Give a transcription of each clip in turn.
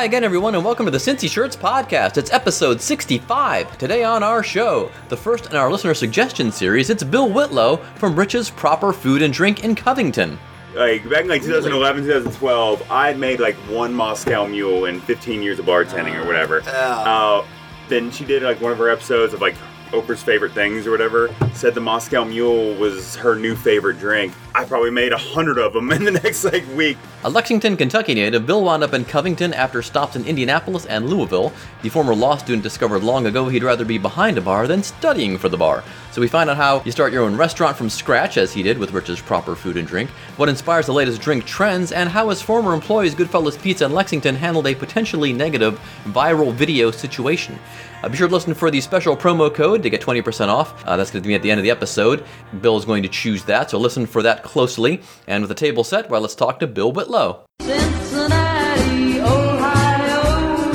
Hi again, everyone, and welcome to the Cincy Shirts podcast. It's episode 65. Today on our show, the first in our listener suggestion series, it's Bill Whitlow from Rich's Proper Food and Drink in Covington. like back in like 2011 2012 i had made like one moscow mule in 15 years of bartending or whatever uh, then she did like one of her episodes of like oprah's favorite things or whatever said the moscow mule was her new favorite drink i probably made a hundred of them in the next like week A Lexington, Kentucky native, Bill wound up in Covington after stops in Indianapolis and Louisville. The former law student discovered long ago he'd rather be behind a bar than studying for the bar. So we find out how you start your own restaurant from scratch, as he did with Rich's Proper Food and Drink, what inspires the latest drink trends, and how his former employees Goodfellas Pizza in Lexington handled a potentially negative viral video situation. Uh, be sure to listen for the special promo code to get 20% off. Uh, that's going to be at the end of the episode. Bill is going to choose that, so listen for that closely. And with the table set, well, let's talk to Bill Whitlow. Cincinnati, Ohio.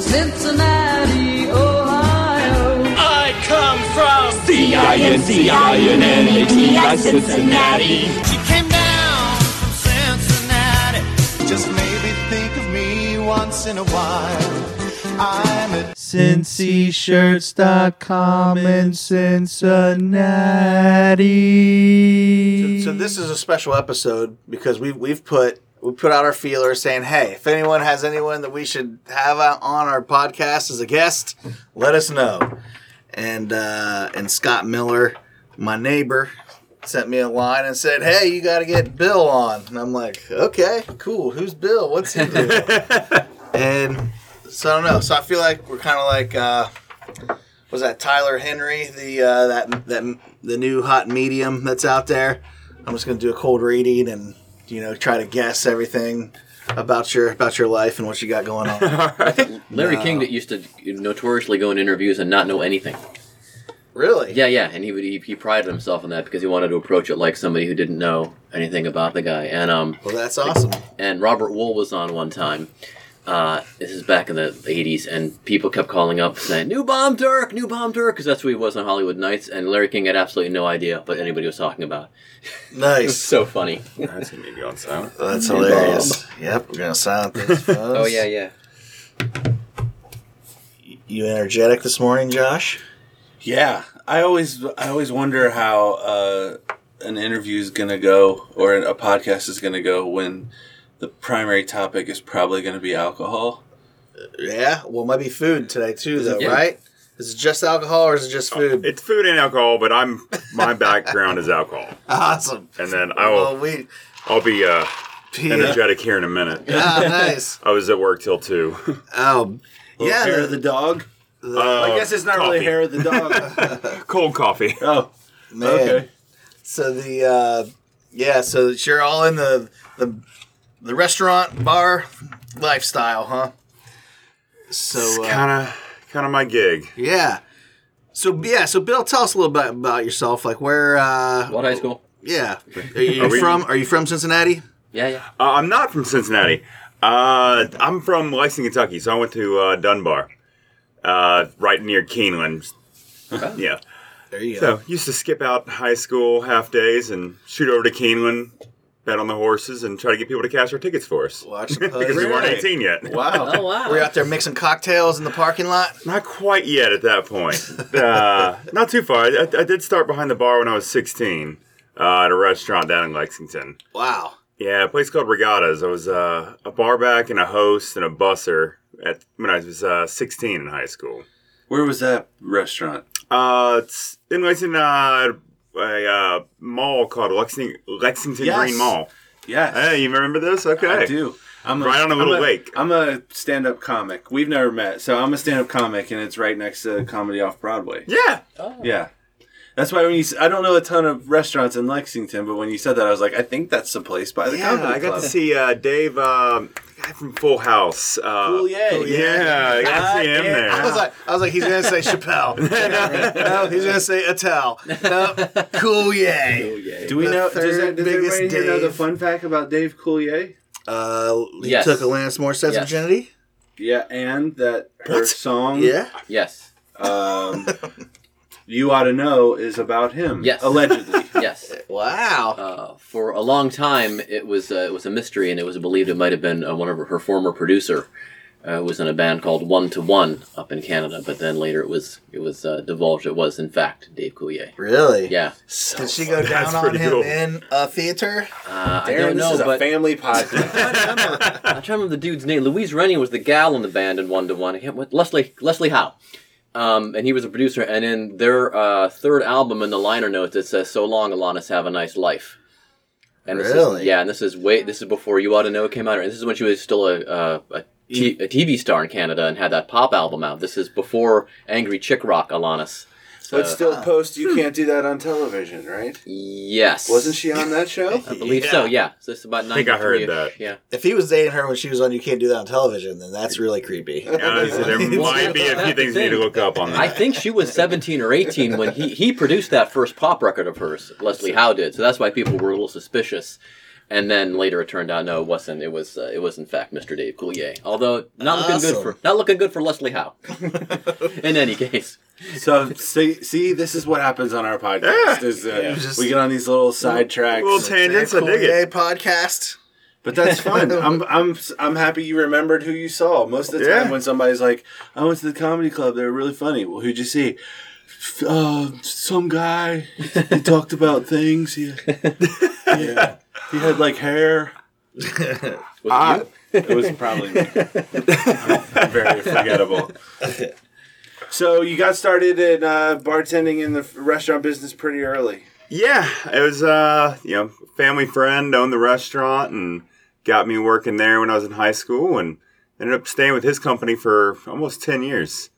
Cincinnati, Ohio. I come from C-I-N-C-I-N-N-A-T-I, Cincinnati. She came down from Cincinnati. Just maybe think of me once in a while. I'm at cincyshirts.com in Cincinnati. So this is a special episode because we've we've put we put out our feelers saying, hey, if anyone has anyone that we should have on our podcast as a guest, let us know. And uh, and Scott Miller, my neighbor, sent me a line and said, hey, you got to get Bill on. And I'm like, okay, cool. Who's Bill? What's he do? and so I don't know. So I feel like we're kind of like. Uh, was that Tyler Henry, the uh, that that the new hot medium that's out there? I'm just gonna do a cold reading and you know try to guess everything about your about your life and what you got going on. Larry No. King that used to notoriously go in interviews and not know anything. really? Yeah, yeah, and he would he, he prided himself on that because he wanted to approach it like somebody who didn't know anything about the guy. And um Well, that's awesome. and Robert Wuhl was on one time. Uh, this is back in the '80s, and people kept calling up saying "New Bomb Turk, New Bomb Turk," because that's who he was on Hollywood Knights. And Larry King had absolutely no idea what anybody was talking about. It was Nice. so funny. that's gonna be on sound That's hilarious. Yep, we're gonna silent this. oh yeah, yeah. You energetic this morning, Josh? Yeah, I always I always wonder how uh, an interview is gonna go or a podcast is gonna go when the primary topic is probably gonna be alcohol. Yeah. Well, it might be food today too, though, Yeah. right? Is it just alcohol or is it just food? it's food and alcohol but i'm my background is alcohol awesome. and then i Well, will we. i'll be uh energetic here in a minute Ah, nice. i was at work till two Oh, yeah. hair the- of the dog. the- Uh, I guess it's not really hair of the dog. cold coffee oh, Man. okay. So the uh, yeah, so you're all in the the the restaurant bar lifestyle, huh? So uh, kind of kind of my gig yeah. So yeah, so Bill, tell us a little bit about yourself. Like where? Uh, What high school? yeah, are you Are we- from? Are you from Cincinnati? Yeah, yeah. Uh, I'm not from Cincinnati. Uh, I'm from Lexington, Kentucky. So I went to uh, Dunbar, uh, right near Keeneland. Yeah. There you go. So used to skip out high school half days and shoot over to Keeneland, bet on the horses, and try to get people to cash our tickets for us Watch the because we weren't 18 yet. Wow. Oh wow. Were you out there mixing cocktails in the parking lot? Not quite yet at that point. Uh, not too far. I, I did start behind the bar when I was 16 uh, at a restaurant down in Lexington. Wow. Yeah, a place called Regattas. I was uh, a barback and a host and a busser at when I was uh, 16 in high school. Where was that restaurant? Uh, it's in Lexington, uh, a uh, mall called Lexington, Lexington Yes. Green Mall. Yes, Hey, you remember this? Okay. I do. I'm Right on a little I'm lake. I'm a stand-up comic. We've never met, so I'm a stand-up comic, and it's right next to Comedy Off Broadway. Yeah. Yeah, That's why when you, s- I don't know a ton of restaurants in Lexington, but when you said that, I was like, I think that's the place by the Yeah, comedy I got club. to see uh, Dave, um, the guy from Full House. Uh, Coulier. Yeah, I got to see him there. I was like, I was like, he's gonna say Chappelle. no, he's gonna say Attell. No, Coulier. Do we The know? Does, third that, does biggest everybody here know the Dave. fun fact about Dave Coulier? Uh, he Yes. took Alanis Morissette's Yes. virginity. Yeah, and that her song, Yeah. Yes. um, "You Ought to Know" is about him. Yes. allegedly. Yes. Wow. Uh, for a long time, it was uh, it was a mystery, and it was believed it might have been uh, one of her, her former producer. Uh, was in a band called One to One up in Canada, but then later it was it was uh, divulged it was in fact Dave Coulier. really? Yeah, Did she go down on him cool. in a theater? uh, I don't this know, is a but family podcast. I'm trying to remember the dude's name. Louise Reny was the gal in the band in One to One. Leslie Leslie Howe, um, and he was a producer. And in their uh, third album, in the liner notes, it says, "So long, Alanis, have a nice life." And this Really? is, yeah, and this is way this is before You Ought to Know came out. And this is when she was still a, a, a, t- a TV star in Canada and had that pop album out. This is before Angry Chick Rock Alanis. So, but still, post you can't do that on television, right? yes, Wasn't she on that show? I believe so. Yeah, so this is about think I heard 93-ish. that. Yeah. If he was dating her when she was on You Can't Do That on Television, then that's really creepy. Uh, so there might be a few things you need to look up on that. I think she was 17 or 18 when he, he produced that first pop record of hers, Leslie Howe did. So that's why people were a little suspicious. And then later it turned out no, it wasn't. It was uh, it was in fact Mr. Dave Coulier. Although not looking good for not looking good for Leslie Howe. in any case, So see, see, this is what happens on our podcast. Is uh, Just- we get on these little sidetracks, Little tangents, I dig Coulier it. podcast. but that's fun. I'm I'm I'm happy you remembered who you saw. Most of the time, Yeah. when somebody's like, "I went to the comedy club, they were really funny." Well, who'd you see? Uh, some guy. He talked about things. He, yeah, he had like hair. was Ah. you? It was probably very forgettable. So you got started in uh, bartending in the restaurant business pretty early. Yeah, it was uh, you know, family friend owned the restaurant and got me working there when I was in high school and ended up staying with his company for almost 10 years.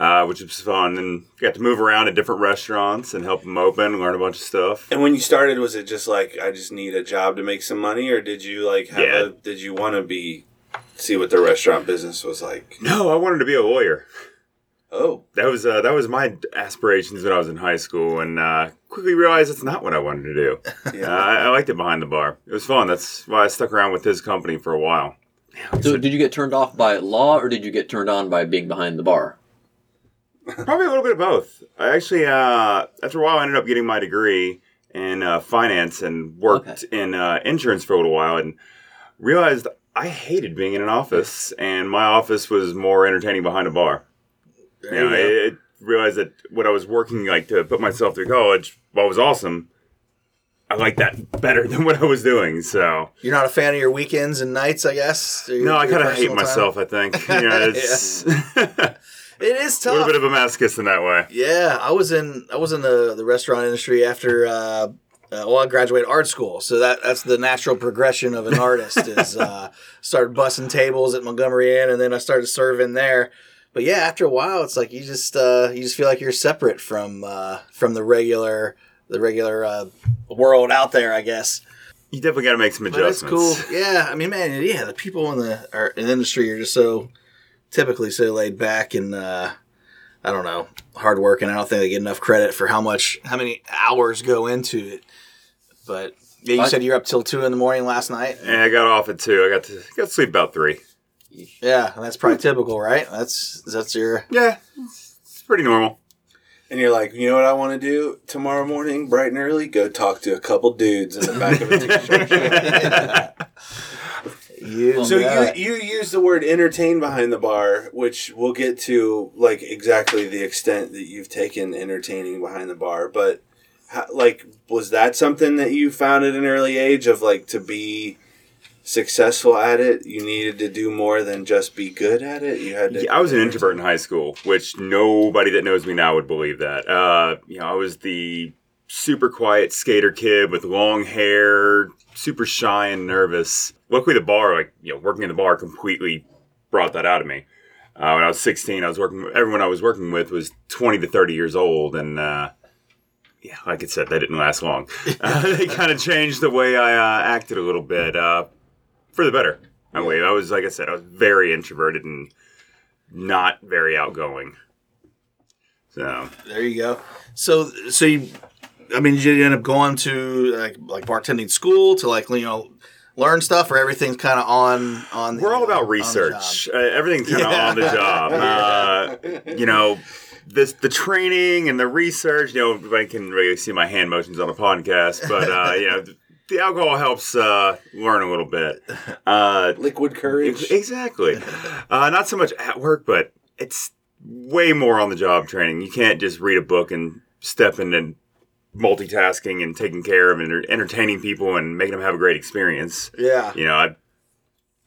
Uh, which was fun and got to move around at different restaurants and help them open, learn a bunch of stuff. And when you started, was it just like I just need a job to make some money, or did you like have Yeah. a, did you want to be see what the restaurant business was like? No, I wanted to be a lawyer. Oh, That was uh, that was my aspirations when I was in high school, and uh, quickly realized it's not what I wanted to do. Yeah. Uh, I, I liked it behind the bar. It was fun. That's why I stuck around with his company for a while. So did you get turned off by law or did you get turned on by being behind the bar? Probably a little bit of both. I actually, uh, after a while, I ended up getting my degree in uh, finance and worked in uh, insurance for a little while, and realized I hated being in an office, and my office was more entertaining behind a bar. You know, you it, it realized that what I was working like to put myself through college, while it was awesome, I liked that better than what I was doing. So You're not a fan of your weekends and nights, I guess. your- no, I kind of hate time? myself. I think you know, it's a It is tough. A little bit of a masochist in that way. Yeah, I was in I was in the the restaurant industry after uh, uh, well I graduated art school, so that that's the natural progression of an artist is uh, started bussing tables at Montgomery Inn, and then I started serving there. But yeah, after a while, it's like you just uh, you just feel like you're separate from uh, from the regular the regular uh, world out there, I guess. You definitely got to make some But it's adjustments. cool. Yeah, I mean, man, yeah, the people in the in the industry are just so typically so laid back and uh, I don't know, hardworking. I don't think they get enough credit for how much, how many hours go into it. But yeah, you I- said you're up till two in the morning last night. Yeah, I got off at two. I got to got to sleep about three. Yeah, that's probably typical, right? That's that's your Yeah, it's, it's pretty normal. and you're like, you know what I want to do tomorrow morning, bright and early? Go talk to a couple dudes in the back of a t-shirt. you. So bet. you you use the word entertain behind the bar, which we'll get to like exactly the extent that you've taken entertaining behind the bar. But how, like, was that something that you found at an early age of like to be successful at it? You needed to do more than just be good at it. You had to. Yeah, I was an introvert in high school, which nobody that knows me now would believe that. Uh, you know, I was the super quiet skater kid with long hair, super shy and nervous. Luckily, the bar, like you know, working in the bar, completely brought that out of me. Uh, when I was 16, I was working. Everyone I was working with was 20 to 30 years old, and uh, yeah, like I said, that didn't last long. Uh, they kind of changed the way I uh, acted a little bit uh, for the better. I mean, I was like I said, I was very introverted and not very outgoing. So There you go. So, so you, I mean, did you end up going to like like bartending school to like you know learn stuff, or everything's kind of on on? The, we're all uh, about on the research. job? Uh, everything's kind of Yeah. on the job. Uh, you know, this the training and the research. You know, everybody can really see my hand motions on a podcast, but uh, you know, the alcohol helps uh, learn a little bit. Uh, Liquid courage. Exactly. Uh, not so much at work, but it's way more on the job training. You can't just read a book and step into multitasking and taking care of and entertaining people and making them have a great experience. Yeah. You know, I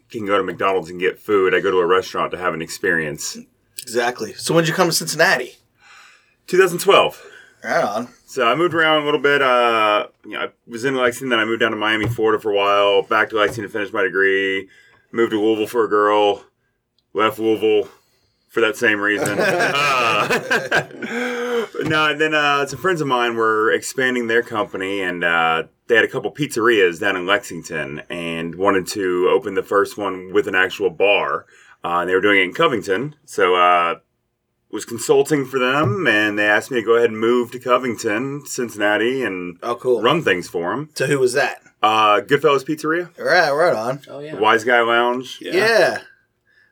can go to McDonald's and get food. I go to a restaurant to have an experience. Exactly. So when did you come to Cincinnati? 2012. Right on. So I moved around a little bit. Uh, you know, I was in Lexington, then I moved down to Miami, Florida for a while. Back to Lexington to finish my degree. Moved to Louisville for a girl. Left Louisville for that same reason. uh, no, and then uh, some friends of mine were expanding their company, and uh, they had a couple pizzerias down in Lexington, and wanted to open the first one with an actual bar. Uh, and they were doing it in Covington, so uh, was consulting for them, and they asked me to go ahead and move to Covington, Cincinnati, and Oh, cool. run things for them. So who was that? Uh, Goodfellas Pizzeria, Right, right on. Oh yeah. Wise Guy Lounge. Yeah.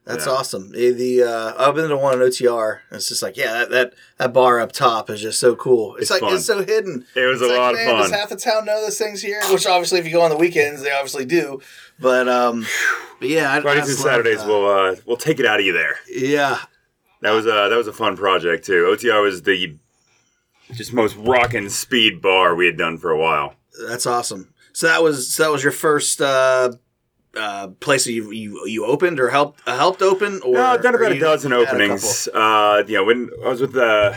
That's Yeah. awesome. The, uh, I've been to one in OTR. and It's just like, yeah, that, that that bar up top is just so cool. It's, It's like fun. it's so hidden. It was It's a like, lot of man, fun. Does half the town know those things here? Which obviously, if you go on the weekends, they obviously do. But um, but yeah, I, I Fridays and Saturdays, we'll uh, we'll take it out of you there. yeah, That was uh, that was a fun project too. OTR was the just most rockin' speed bar we had done for a while. that's awesome. So that was so that was your first uh, uh, place that you you you opened or helped uh, helped open or No, I've done about a dozen had a openings. Uh, you know, when I was with uh,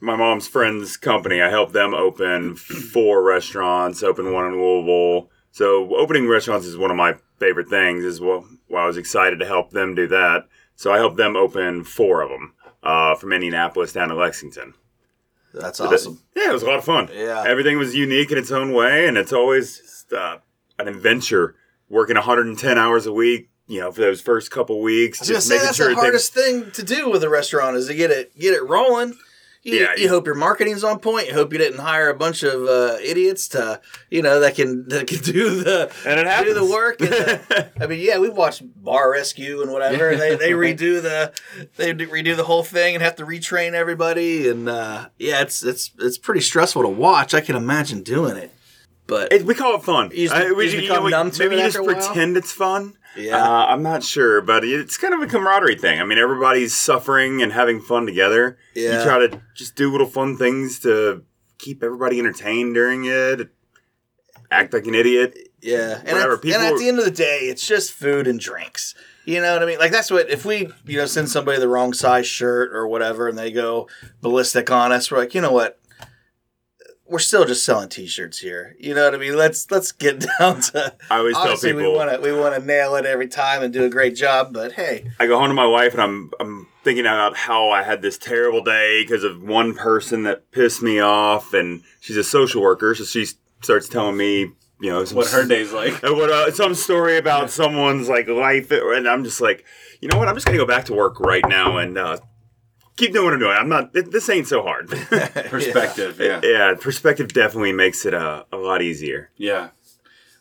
my mom's friend's company, I helped them open four restaurants, open one in Louisville. So opening restaurants is one of my favorite things. Is well, well I was excited to help them do that. So I helped them open four of them uh, from Indianapolis down to Lexington. That's So that- awesome. yeah, it was a lot of fun. Yeah. everything was unique in its own way, and it's always just, uh, an adventure. Working 110 hours a week, you know, for those first couple weeks, I was just say making that's sure the things- hardest thing to do with a restaurant is to get it get it rolling. You, Yeah, you you- hope your marketing's on point. You hope you didn't hire a bunch of uh, idiots to you know that can that can do the And it do the work. And the, I mean, yeah, we've watched Bar Rescue and whatever. and they they redo the they redo the whole thing and have to retrain everybody. And uh, yeah, it's it's it's pretty stressful to watch. I can imagine doing it, but It, we call it fun. You just- I- we- you just become we- numb to maybe it you just after a while? pretend it's fun. Yeah. Uh, I'm not sure, but it's kind of a camaraderie thing. I mean, everybody's suffering and having fun together. Yeah. You try to just do little fun things to keep everybody entertained during it. Act like an idiot. Yeah, and Whatever, at, and at the end of the day, it's just food and drinks. You know what I mean? Like that's what if we you know send somebody the wrong size shirt or whatever, and they go ballistic on us, we're like, you know what? We're still just selling T-shirts here. You know what I mean? Let's let's get down to. I always tell people. we want to we want to nail it every time and do a great job, but hey, I go home to my wife and I'm I'm thinking about how I had this terrible day because of one person that pissed me off, and she's a social worker, so she starts telling me, you know, some, What her day's like. what uh, some story about someone's like life, and I'm just like, you know what, I'm just gonna go back to work right now and uh, keep doing what I'm doing. I'm not. th- This ain't so hard. Perspective, yeah. yeah, perspective definitely makes it a, a lot easier. Yeah.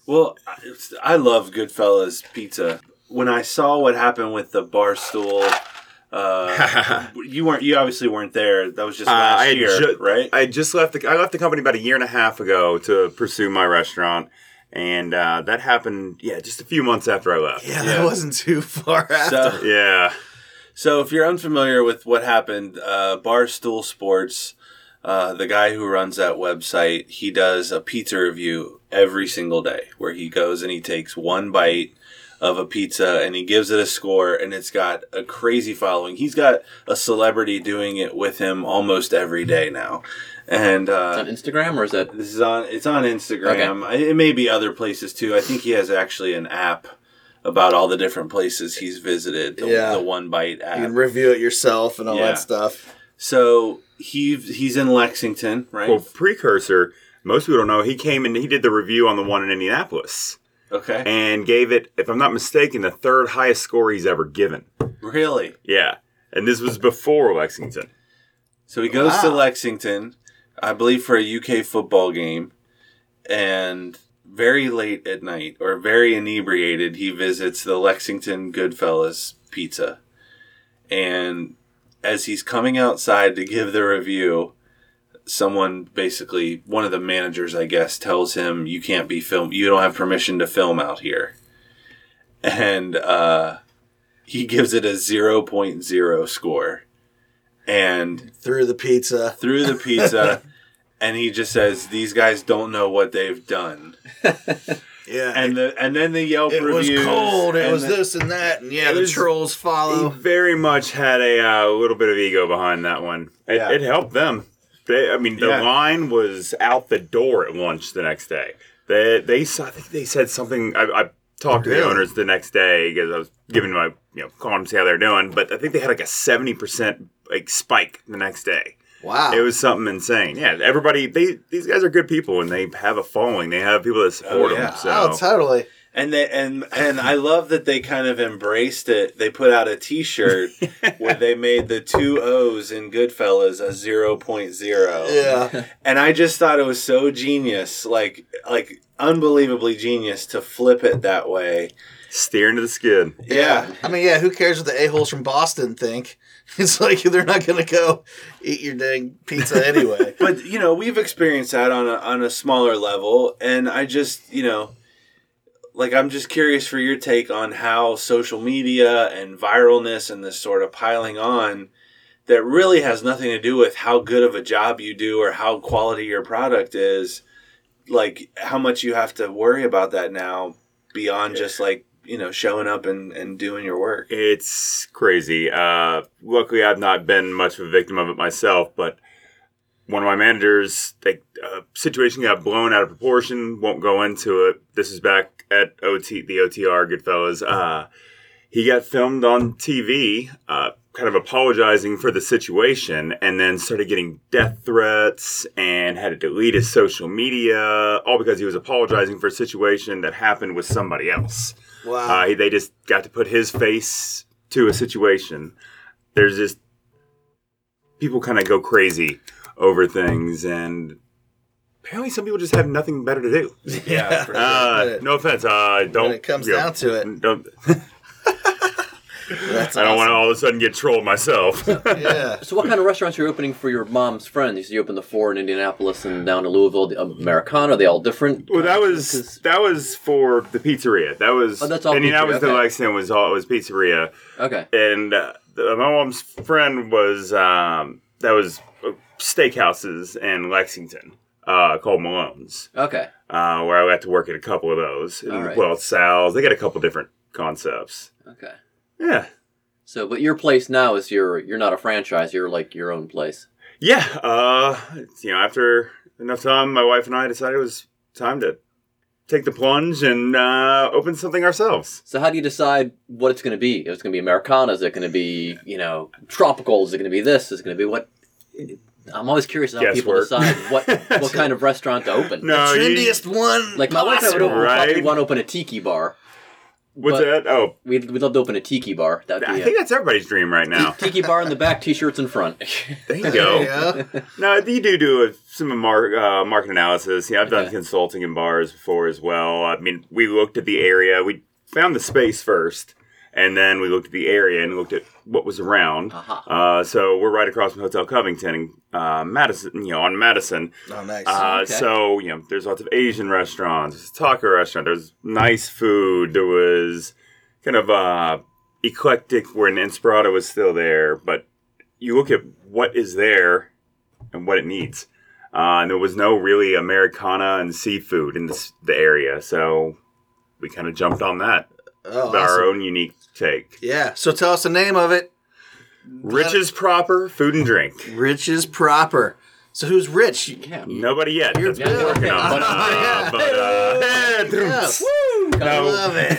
Well, I- it's- I love Goodfellas pizza. When I saw what happened with the bar stool, uh, you weren't. You obviously weren't there. That was just Uh, last I year, ju- right? I just left the I left the company about a year and a half ago to pursue my restaurant, and uh, that happened yeah just a few months after I left. yeah, that wasn't too far after. So, Yeah, so if you're unfamiliar with what happened, uh, Barstool Sports, uh, the guy who runs that website, he does a pizza review every single day, where he goes and he takes one bite of a pizza and he gives it a score, and it's got a crazy following. He's got a celebrity doing it with him almost every day now, and uh, on Instagram or is that? This is on. It's on Instagram. I It may be other places too. I think he has actually an app about all the different places he's visited. The, Yeah. the One Bite You app. can review it yourself and all Yeah. that stuff. so he he's in Lexington, right? Well, precursor. Most people don't know he came and he did the review on the one in Indianapolis okay. and gave it, if I'm not mistaken, the third highest score he's ever given. really? Yeah, and this was before Lexington. So he goes to Lexington, I believe, for a UK football game, and very late at night or very inebriated, he visits the Lexington Goodfellas Pizza, and as he's coming outside to give the review. Someone basically, one of the managers, I guess, tells him, "You can't be film. You don't have permission to film out here." And uh, he gives it a 0.0 score, and Through the pizza. through the pizza and he just says these guys don't know what they've done Yeah. and the and then the yelp it was cold. It was the- this and that, and yeah, the was- trolls He follow. very much had a uh, little bit of ego behind that one. It, Yeah. it helped them. They, I mean, the Yeah. line was out the door at lunch the next day. They, they, saw- I think they said something. I, I talked to the owners the next day because I was giving my, you know, calling them to see how they're doing. But I think they had like a seventy percent like spike the next day. Wow. It was something insane. Yeah, everybody. They these guys are good people and they have a following. They have people that support Oh, yeah. them. So oh, totally. and they and and i love that they kind of embraced it they put out a t-shirt where they made the two o's in goodfellas a 0.0 Yeah. and i just thought it was so genius like like unbelievably genius to flip it that way Steer into the skid. yeah I mean, yeah, who cares what the a-holes from Boston think? It's like they're not going to go eat your dang pizza anyway. but you know we've experienced that on a on a smaller level and i just you know like i'm just curious for your take on how social media and viralness and this sort of piling on that really has nothing to do with how good of a job you do or how quality your product is like how much you have to worry about that now beyond just like you know showing up and, and doing your work It's crazy. Uh, luckily, I've not been much of a victim of it myself, but one of my managers, they, uh, situation got blown out of proportion. Won't go into it. This is back at OT, the OTR Goodfellas. Uh, he got filmed on TV, uh, kind of apologizing for the situation, and then started getting death threats and had to delete his social media, all because he was apologizing for a situation that happened with somebody else. Wow. Uh, they just got to put his face to a situation. There's just people kind of go crazy over things, and apparently some people just have nothing better to do. yeah for sure. Uh, no offense. Uh, don't. when it comes you know, down to it, don't. That's I don't want to all of a sudden get trolled myself. Yeah. So, what kind of restaurants are you opening for your mom's friends? You said you opened the four in Indianapolis and down to Louisville. The Americana, are they all different? well, that was 'Cause- that was for the pizzeria. That was. Oh, that's all And that pizzeria, was the okay. Lexington was all it was pizzeria. okay. and uh, the, my mom's friend was um, that was uh, steakhouses in Lexington uh, called Malone's, Okay. uh, where I got to work at a couple of those. And, All right. Well, Sal's. They got a couple different concepts. Okay. Yeah, So, but your place now is your. You're not a franchise. You're like your own place. yeah. Uh, you know, after enough time, my wife and I decided it was time to take the plunge and uh, open something ourselves. So, how do you decide what it's going to be? Is it going to be Americana? Is it going to be you know tropical? Is it going to be this? Is it going to be what? I'm always curious how people Guesswork. decide what what kind of restaurant to open. No, you- Trendiest one. Like my wife and I would open, Right. probably want to open a tiki bar. What's but- that? Oh, We'd, we'd love to open a tiki bar. That'd I be think a that's everybody's dream right now. tiki bar in the back, t-shirts in front. There you go. Yeah. No, you do do a, some mar- uh, market analysis. Yeah, I've done Okay. consulting in bars before as well. I mean, we looked at the area. We found the space first, and then we looked at the area and looked at what was around. Aha. Uh, so we're right across from Hotel Covington in uh, Madison, you know, on Madison. Oh, nice. Uh, Okay. So you know, there's lots of Asian restaurants. There's a taco restaurant. There's nice food. There was kind of uh, eclectic when Inspirata was still there, but you look at what is there and what it needs. Uh, and there was no really Americana and seafood in this, the area, so we kind of jumped on that. oh, with our own unique take. Yeah. So tell us the name of it. Rich's proper food and drink. Rich's proper. So who's rich? Yeah. Nobody yet. That's been yeah. working on. But- Uh, but uh, Yeah. no. Love it.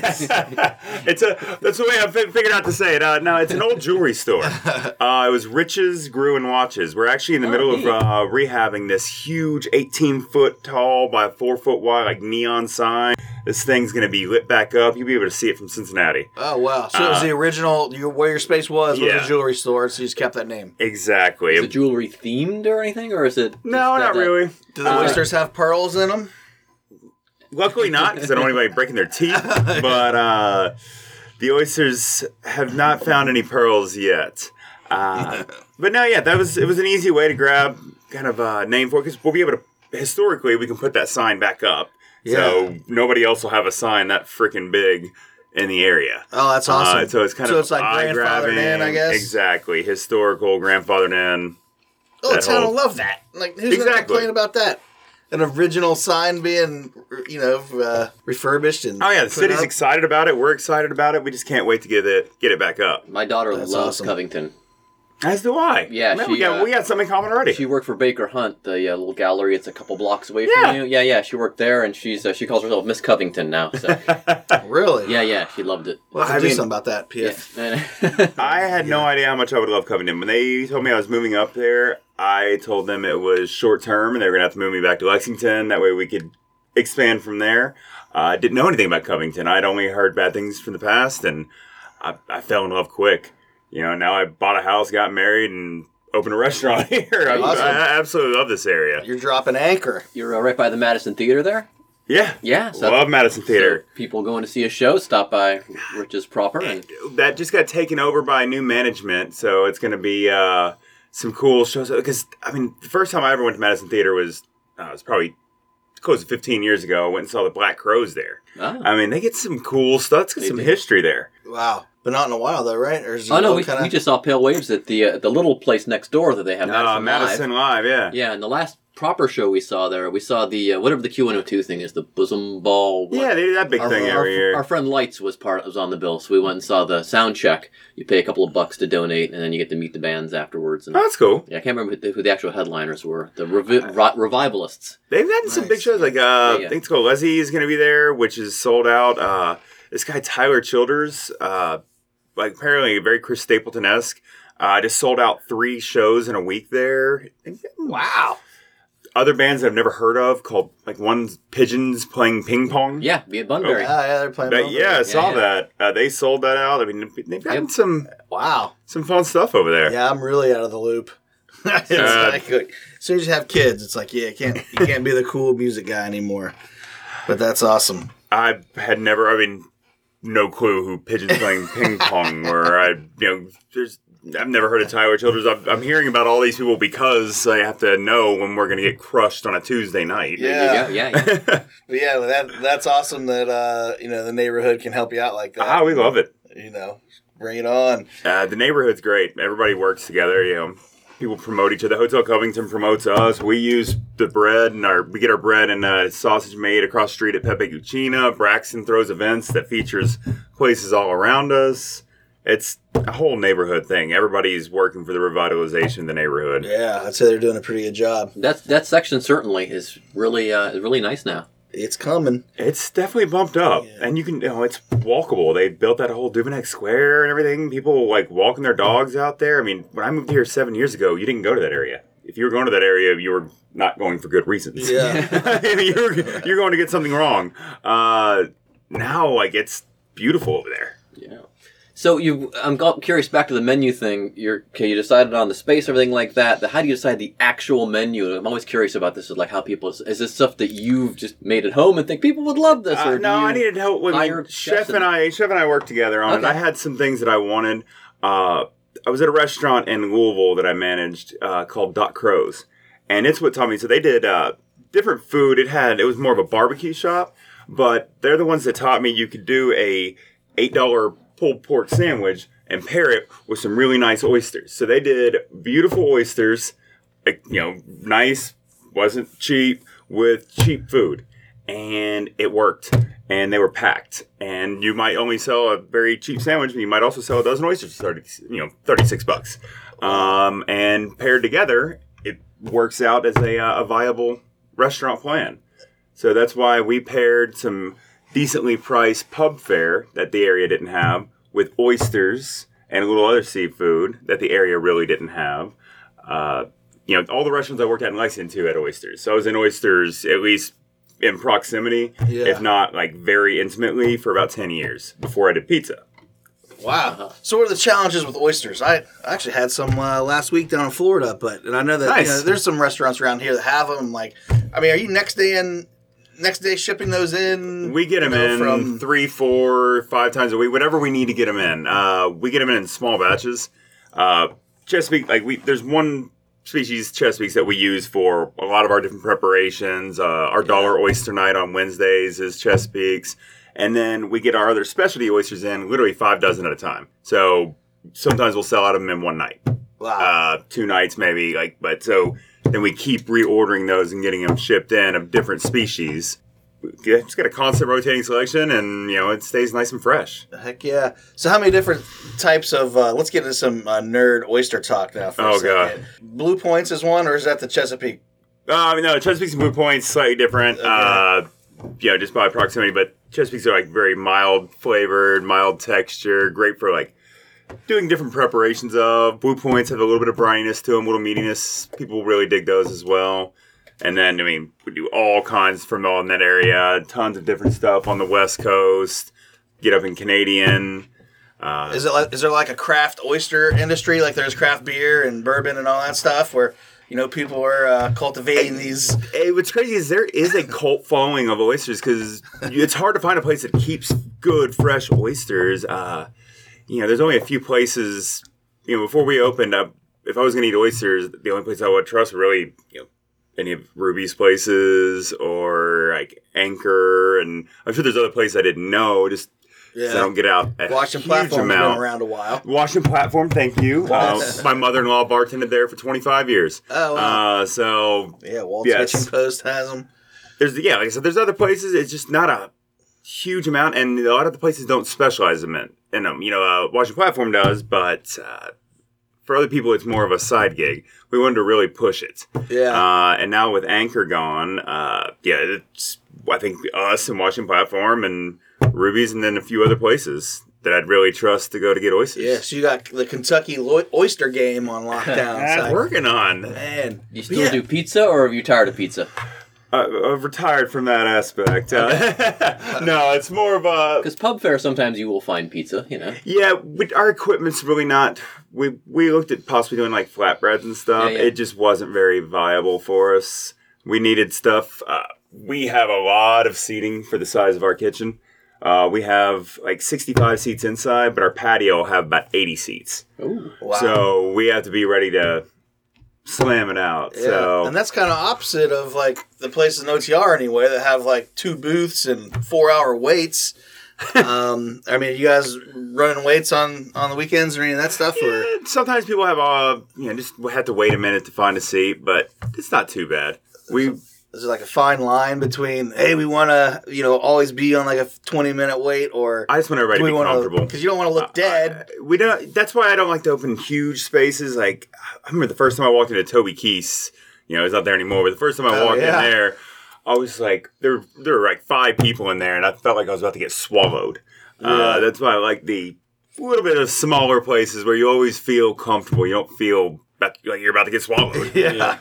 it's a that's the way I fi- figured out to say it. Uh, no, it's an old jewelry store. Uh, it was Rich's Grew and Watches. We're actually in the Oh, middle neat. of uh, rehabbing this huge, 18 foot tall by four foot wide, like neon sign. This thing's gonna be lit back up. You'll be able to see it from Cincinnati. Oh wow! So it was the original your, where your space was was Uh, a jewelry store, so you just kept that name. Exactly. Is it jewelry themed or anything, or is it? no, not that- really. Do the Uh, oysters have pearls in them? Luckily not, because I don't want anybody breaking their teeth. But uh, the oysters have not found any pearls yet. Uh, but no, yeah, that was it was an easy way to grab kind of a name for it because we'll be able to historically we can put that sign back up. So nobody else will have a sign that freaking big in the area. Oh, that's awesome. Uh, so it's kind of So of it's like grandfathered eye-grabbing. in, I guess? Exactly, historical, grandfathered in. Oh, the that town whole- will love that. Like, who's gonna complain about that? An original sign being, you know, uh, refurbished and Oh yeah, the city's up? excited about it. We're excited about it. We just can't wait to get it get it back up. My daughter That's loves awesome. Covington. As do I. Yeah, Man, she, we got uh, we got something in common already. She worked for Baker Hunt, the uh, little gallery. It's a couple blocks away Yeah. from you. Yeah, yeah. She worked there, and she's uh, she calls herself Miss Covington now. So Really? yeah, yeah. She loved it. We'll have I do mean- something about that, PF. Yeah. I had no idea how much I would love Covington. When they told me I was moving up there, I told them it was short term and they were gonna have to move me back to Lexington. That way we could expand from there. Uh, I didn't know anything about Covington. I'd only heard bad things from the past, and I, I fell in love quick. You know, now I bought a house, got married, and opened a restaurant here. I, Awesome. I absolutely love this area. You're dropping anchor. You're uh, right by the Madison Theater there. Yeah, Yeah, so love Madison Theater. so people going to see a show stop by Rich's proper and that just got taken over by new management, so it's going to be uh, some cool shows. Because I mean, the first time I ever went to Madison Theater was uh, it was probably close to 15 years ago. I went and saw the Black Crowes there. oh. I mean, they get some cool stuff. It's got They some do. history there. Wow. But not in a while, though, right? Or is Oh no, we, kinda... we just saw Pale Waves at the uh, the little place next door that they have. Uh, Madison, Madison Live. Live, yeah. Yeah, and the last proper show we saw there, we saw the uh, whatever the Q102 thing is, the bosom ball. what- Yeah, they do that big our, thing our, every year. Our friend Lights was part was on the bill, so we went and saw the sound check. You pay a couple of bucks to donate, and then you get to meet the bands afterwards. And oh, that's cool. yeah, I can't remember who the, who the actual headliners were. The revi- ri- revivalists. They've had some big shows. Like, uh, Yeah, yeah. I think it's called Leslie is going to be there, which is sold out. Uh, this guy, Tyler Childers, uh, like apparently very Chris Stapleton esque, uh, just sold out three shows in a week there. Wow. Other bands that I've never heard of called, like, one's Pigeons playing ping pong. Yeah, be at Bunbury. Yeah, yeah, they're playing. But Melbourne. yeah, I saw yeah. that. Uh, they sold that out. I mean, they've gotten Yep. some Wow. some fun stuff over there. Yeah, I'm really out of the loop. it's Uh, like, as soon as you have kids, it's like, yeah, you can't you can't be the cool music guy anymore. But that's awesome. I had never, I mean, no clue who Pigeons Playing Ping Pong were. I, you know, there's, I've never heard of Tyler Childers. I'm, I'm hearing about all these people because I have to know when we're going to get crushed on a Tuesday night. Yeah. There you go. Yeah, yeah. But yeah, that that's awesome that uh, you know the neighborhood can help you out like that. ah, we love it. You know, bring it on. Uh, the neighborhood's great. Everybody works together. You know, people promote each other. Hotel Covington promotes us. We use the bread and our we get our bread and uh, sausage made across the street at Pepe Cucina. Braxton throws events that features places all around us. It's a whole neighborhood thing. Everybody's working for the revitalization of the neighborhood. Yeah, I'd say they're doing a pretty good job. That's that section certainly is really uh, is really nice now. It's coming. It's definitely bumped up, and you can, you know, it's walkable. They built that whole Duveneck Square and everything. People like walking their dogs out there. I mean, when I moved here seven years ago, you didn't go to that area. If you were going to that area, you were not going for good reasons. Yeah. you're you're going to get something wrong. Uh, now, like it's beautiful over there. Yeah. So you, I'm curious back to the menu thing. You're okay. You decided on the space, everything like that. The, how do you decide the actual menu? I'm always curious about this. Is like how people is this stuff that you've just made at home and think people would love this? Uh, no, I needed help with my chef and I. Chef and I worked together on it. I had some things that I wanted. Uh, I was at a restaurant in Louisville that I managed uh, called Doc Crows, and it's what taught me. So they did uh, different food. It had it was more of a barbecue shop, but they're the ones that taught me you could do a eight dollar pulled pork sandwich and pair it with some really nice oysters. So they did beautiful oysters, you know, nice, wasn't cheap with cheap food, and it worked. And they were packed. And you might only sell a very cheap sandwich, but you might also sell a dozen oysters for thirty, you know, thirty six bucks. Um, and paired together, it works out as a, uh, a viable restaurant plan. So that's why we paired some decently priced pub fare that the area didn't have with oysters and a little other seafood that the area really didn't have. Uh, you know, all the restaurants I worked at in Lexington too had oysters. So I was in oysters at least in proximity, Yeah. if not like very intimately, for about 10 years before I did pizza. Wow. So, what are the challenges with oysters? I actually had some uh, last week down in Florida, but and I know that you know, there's some restaurants around here that have them. Like, I mean, are you next day in, next day shipping those in? We get you them know, in from three, four, five times a week, whatever we need to get them in. Uh, we get them in in small batches. Uh, Chesapeake, like we, there's one species Chesapeake's that we use for a lot of our different preparations. Uh, our dollar oyster night on Wednesdays is Chesapeake's, and then we get our other specialty oysters in literally five dozen at a time. So sometimes we'll sell out of them in one night, wow. uh, two nights maybe. Like, but so then we keep reordering those and getting them shipped in of different species. Yeah, just got a constant rotating selection, and you know it stays nice and fresh. Heck yeah! So, how many different types of? Uh, let's get into some uh, nerd oyster talk now. For a Oh, second. Blue Points is one, or is that the Chesapeake? Uh, no, Chesapeake's and Blue Point's slightly different. Uh, you know, just by proximity, but Chesapeake's are like very mild flavored, mild texture, great for like doing different preparations of. Blue Points have a little bit of brininess to them, a little meatiness. People really dig those as well. And then, I mean, we do all kinds from all in that area. Tons of different stuff on the West Coast. Get up in Canadian. Uh, Is it like, is there like a craft oyster industry, like there's craft beer and bourbon and all that stuff, where you know people are uh, cultivating these? Hey, what's crazy is there is a cult following of oysters because it's hard to find a place that keeps good fresh oysters. Uh, you know, there's only a few places. You know, before we opened up, if I was going to eat oysters, the only place I would trust really, you know, any of Ruby's places or like Anchor, and I'm sure there's other places I didn't know. Just 'cause I don't get out a Washington platform's been around a while. Washington platform, thank you. Uh, my mother-in-law bartended there for 25 years. Oh, wow. Uh, so Yeah, Walt's Yes. Hitching Post has them. there's yeah, like I said, there's other places. It's just not a huge amount, and a lot of the places don't specialize in it. In them, you know, uh, Washington Platform does, but uh, for other people, it's more of a side gig. We wanted to really push it, Yeah. uh, and now with Anchor gone, uh, yeah, it's I think us and Washington Platform and Ruby's, and then a few other places that I'd really trust to go to get oysters. yeah, so you got the Kentucky lo- oyster game on lockdown. I'm working on. man, You still Yeah. do pizza, or are you tired of pizza? Uh, I've retired from that aspect. Uh, no, it's more of a Because pub fare, sometimes you will find pizza. You know. Yeah, we, our equipment's really not. We we looked at possibly doing like flatbreads and stuff. Yeah, yeah. It just wasn't very viable for us. We needed stuff. Uh, we have a lot of seating for the size of our kitchen. Uh, we have like 65 seats inside, but our patio will have about 80 seats. Ooh. wow. So we have to be ready to slam it out. yeah. So and that's kind of opposite of like the places in OTR anyway that have like two booths and four hour waits. um, I mean, you guys running waits on on the weekends or any of that stuff? Or sometimes people have uh you know just have to wait a minute to find a seat, but it's not too bad. We is it like a fine line between hey, we want to you know always be on like a twenty minute wait, or I just want everybody do we to be want comfortable. because you don't want to look dead? Uh, we don't. That's why I don't like to open huge spaces. Like I remember the first time I walked into Toby Keith's. You know, he's not there anymore. But the first time I Oh, walked yeah. in there, I was like, there, there were like five people in there, and I felt like I was about to get swallowed. Uh, that's why I like the little bit of smaller places where you always feel comfortable. You don't feel about, like you're about to get swallowed. yeah.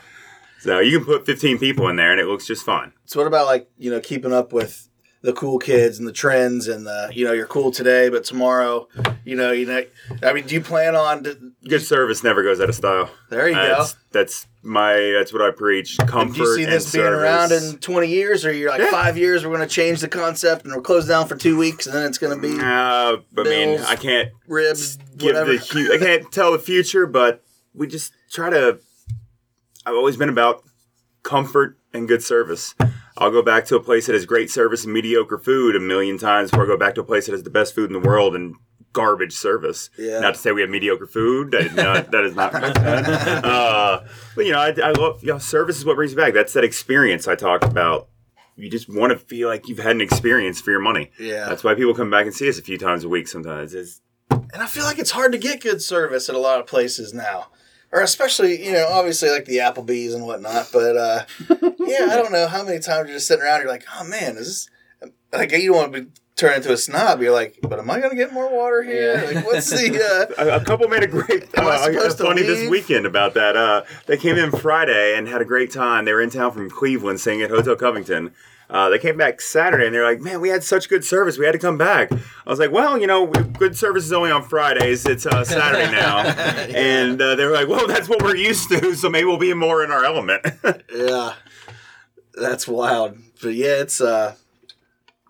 So you can put 15 people in there, and it looks just fine. So what about like you know keeping up with the cool kids and the trends and the you know you're cool today but tomorrow you know you know I mean do you plan on Good service never goes out of style. there you That's, go that's my. That's what I preach. Comfort. do you see this being around in 20 years or you're like Yeah. five years we're going to change the concept and we're closed down for two weeks and then it's going to be Uh, I mean, I can't ribs give whatever the I can't tell the future, but we just try to. I've always been about comfort and good service. I'll go back to a place that has great service and mediocre food a million times before I go back to a place that has the best food in the world and garbage service. Yeah. Not to say we have mediocre food. That is not. that is not. what I said. uh, but you know, I, I love. You know, service is what brings you back. That's that experience I talked about. You just want to feel like you've had an experience for your money. Yeah. That's why people come back and see us a few times a week. Sometimes it's and I feel like it's hard to get good service at a lot of places now or especially you know obviously like the Applebee's and whatnot. But uh, yeah, I don't know how many times you're just sitting around. You're like, oh man, is this like you don't want to be turn into a snob. You're like, but am I gonna get more water here? Like, what's the? Uh, a, a couple made a great Am uh, supposed to funny this weekend about that. Uh, they came in Friday and had a great time. They were in town from Cleveland, staying at Hotel Covington. Uh, they came back Saturday and they're like, "Man, we had such good service. We had to come back." I was like, "Well, you know, good service is only on Fridays. It's uh, Saturday now." And uh, they were like, "Well, that's what we're used to. So maybe we'll be more in our element." yeah, that's wild. But yeah, it's uh,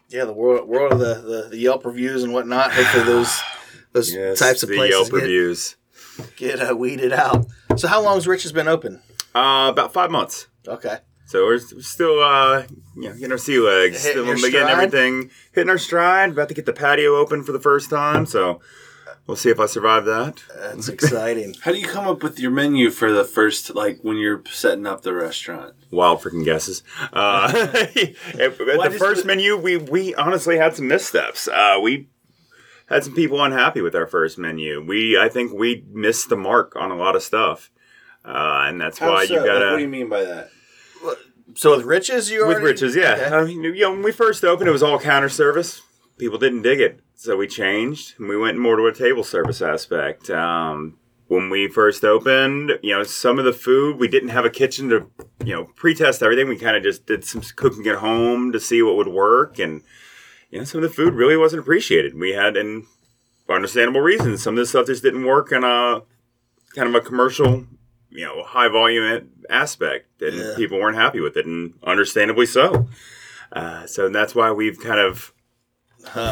yeah, the world world of the, the, the Yelp reviews and whatnot. Hopefully those those Yes, types of the places Yelp get, reviews. get uh, weeded out. So how long has Rich has been open? Uh, about five months. Okay. So we're still, uh, you know, getting our sea legs, Hitting still getting stride? everything, hitting our stride. About to get the patio open for the first time, so we'll see if I survive that. That's exciting. How do you come up with your menu for the first, like, when you're setting up the restaurant? Wild freaking guesses. Uh, at at the first the- menu, we we honestly had some missteps. Uh, we had some people unhappy with our first menu. We I think we missed the mark on a lot of stuff, uh, and that's How why so? you gotta. what do you mean by that? So with Rich's, you with already Rich's, yeah. Okay. I mean, you know, when we first opened, it was all counter service. People didn't dig it, so we changed and we went more to a table service aspect. Um, when we first opened, you know, some of the food we didn't have a kitchen to, you know, pre-test everything. We kind of just did some cooking at home to see what would work, and you know, some of the food really wasn't appreciated. We had, and for understandable reasons, some of the stuff just didn't work in a kind of a commercial, you know, high volume aspect, and Yeah. people weren't happy with it, and understandably so. Uh, so that's why we've kind of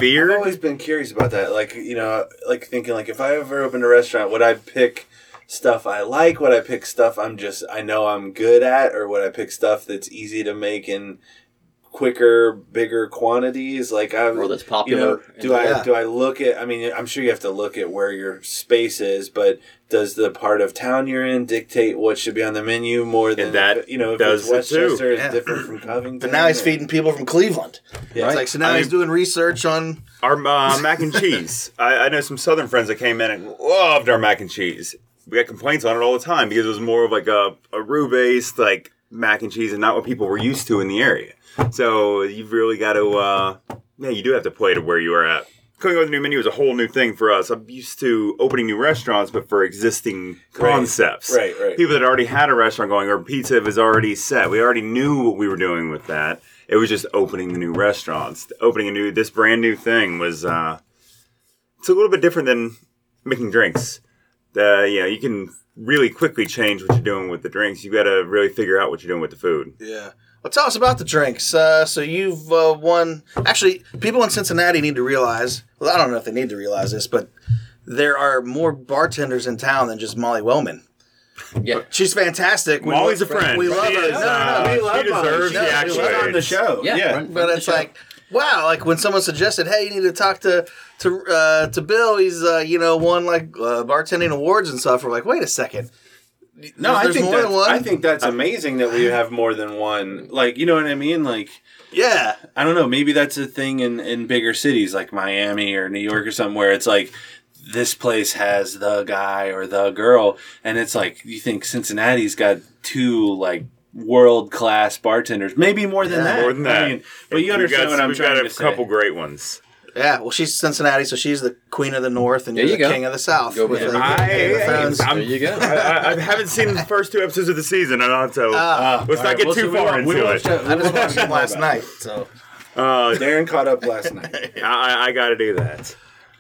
feared. I've always been curious about that. Like, you know, like thinking like if I ever opened a restaurant, would I pick stuff I like? Would I pick stuff I'm just I know I'm good at, or would I pick stuff that's easy to make in quicker, bigger quantities? Like I Or that's You popular. know, do I Yeah. do I look at? I mean, I'm sure you have to look at where your space is, but does the part of town you're in dictate what should be on the menu more than And that if, you know if does it's it too. Yeah. it's different from Covington. But now he's or- feeding people from Cleveland. Yeah. It's like so now I he's mean- doing research on. Our uh, mac and cheese. I, I know some Southern friends that came in and loved our mac and cheese. We got complaints on it all the time because it was more of like a, a roux based like mac and cheese and not what people were used to in the area. So you've really got to, uh, yeah, you do have to play to where you are at. Coming up with a new menu is a whole new thing for us. I'm used to opening new restaurants, but for existing concepts. Right, right. People that already had a restaurant going or pizza was already set. We already knew what we were doing with that. It was just opening the new restaurants. Opening a new, this brand new thing was, uh, it's a little bit different than making drinks. The, you know, you can really quickly change what you're doing with the drinks. You got to really figure out what you're doing with the food. Yeah. Well, tell us about the drinks. Uh, so you've uh, won. Actually, people in Cincinnati need to realize. Well, I don't know if they need to realize this, but there are more bartenders in town than just Molly Wellman. Yeah. She's fantastic. We Molly's love- a friend. We love She her. is, No, no, uh, no, we love Molly. deserves No, the we on the show. Yeah, yeah. friend- But friend it's like, wow, like when someone suggested, "Hey, you need to talk to to uh, to Bill. He's uh, you know won like uh, bartending awards and stuff." We're like, wait a second. No, I think more that's, than one? I think that's amazing that we have more than one. Like, you know what I mean? Like, Yeah, I don't know. Maybe that's a thing in, in bigger cities like Miami or New York or somewhere. it's like this place has the guy or the girl, and it's like you think Cincinnati's got two like world class bartenders, maybe more than that. More than that. I mean, but you understand got- what I'm we've trying got to a say. couple great ones. Yeah. Well, she's Cincinnati, so she's the queen of the North, and There you're you the go. king of the South. Go with With, it. uh, I, Game of I'm- There you go. I, I, I haven't seen the first two episodes of the season, and so Ah, let's all not right, get we'll too see, far into it. show- I just watched them last night. So Uh, Darren caught up last night. I, I got to do that.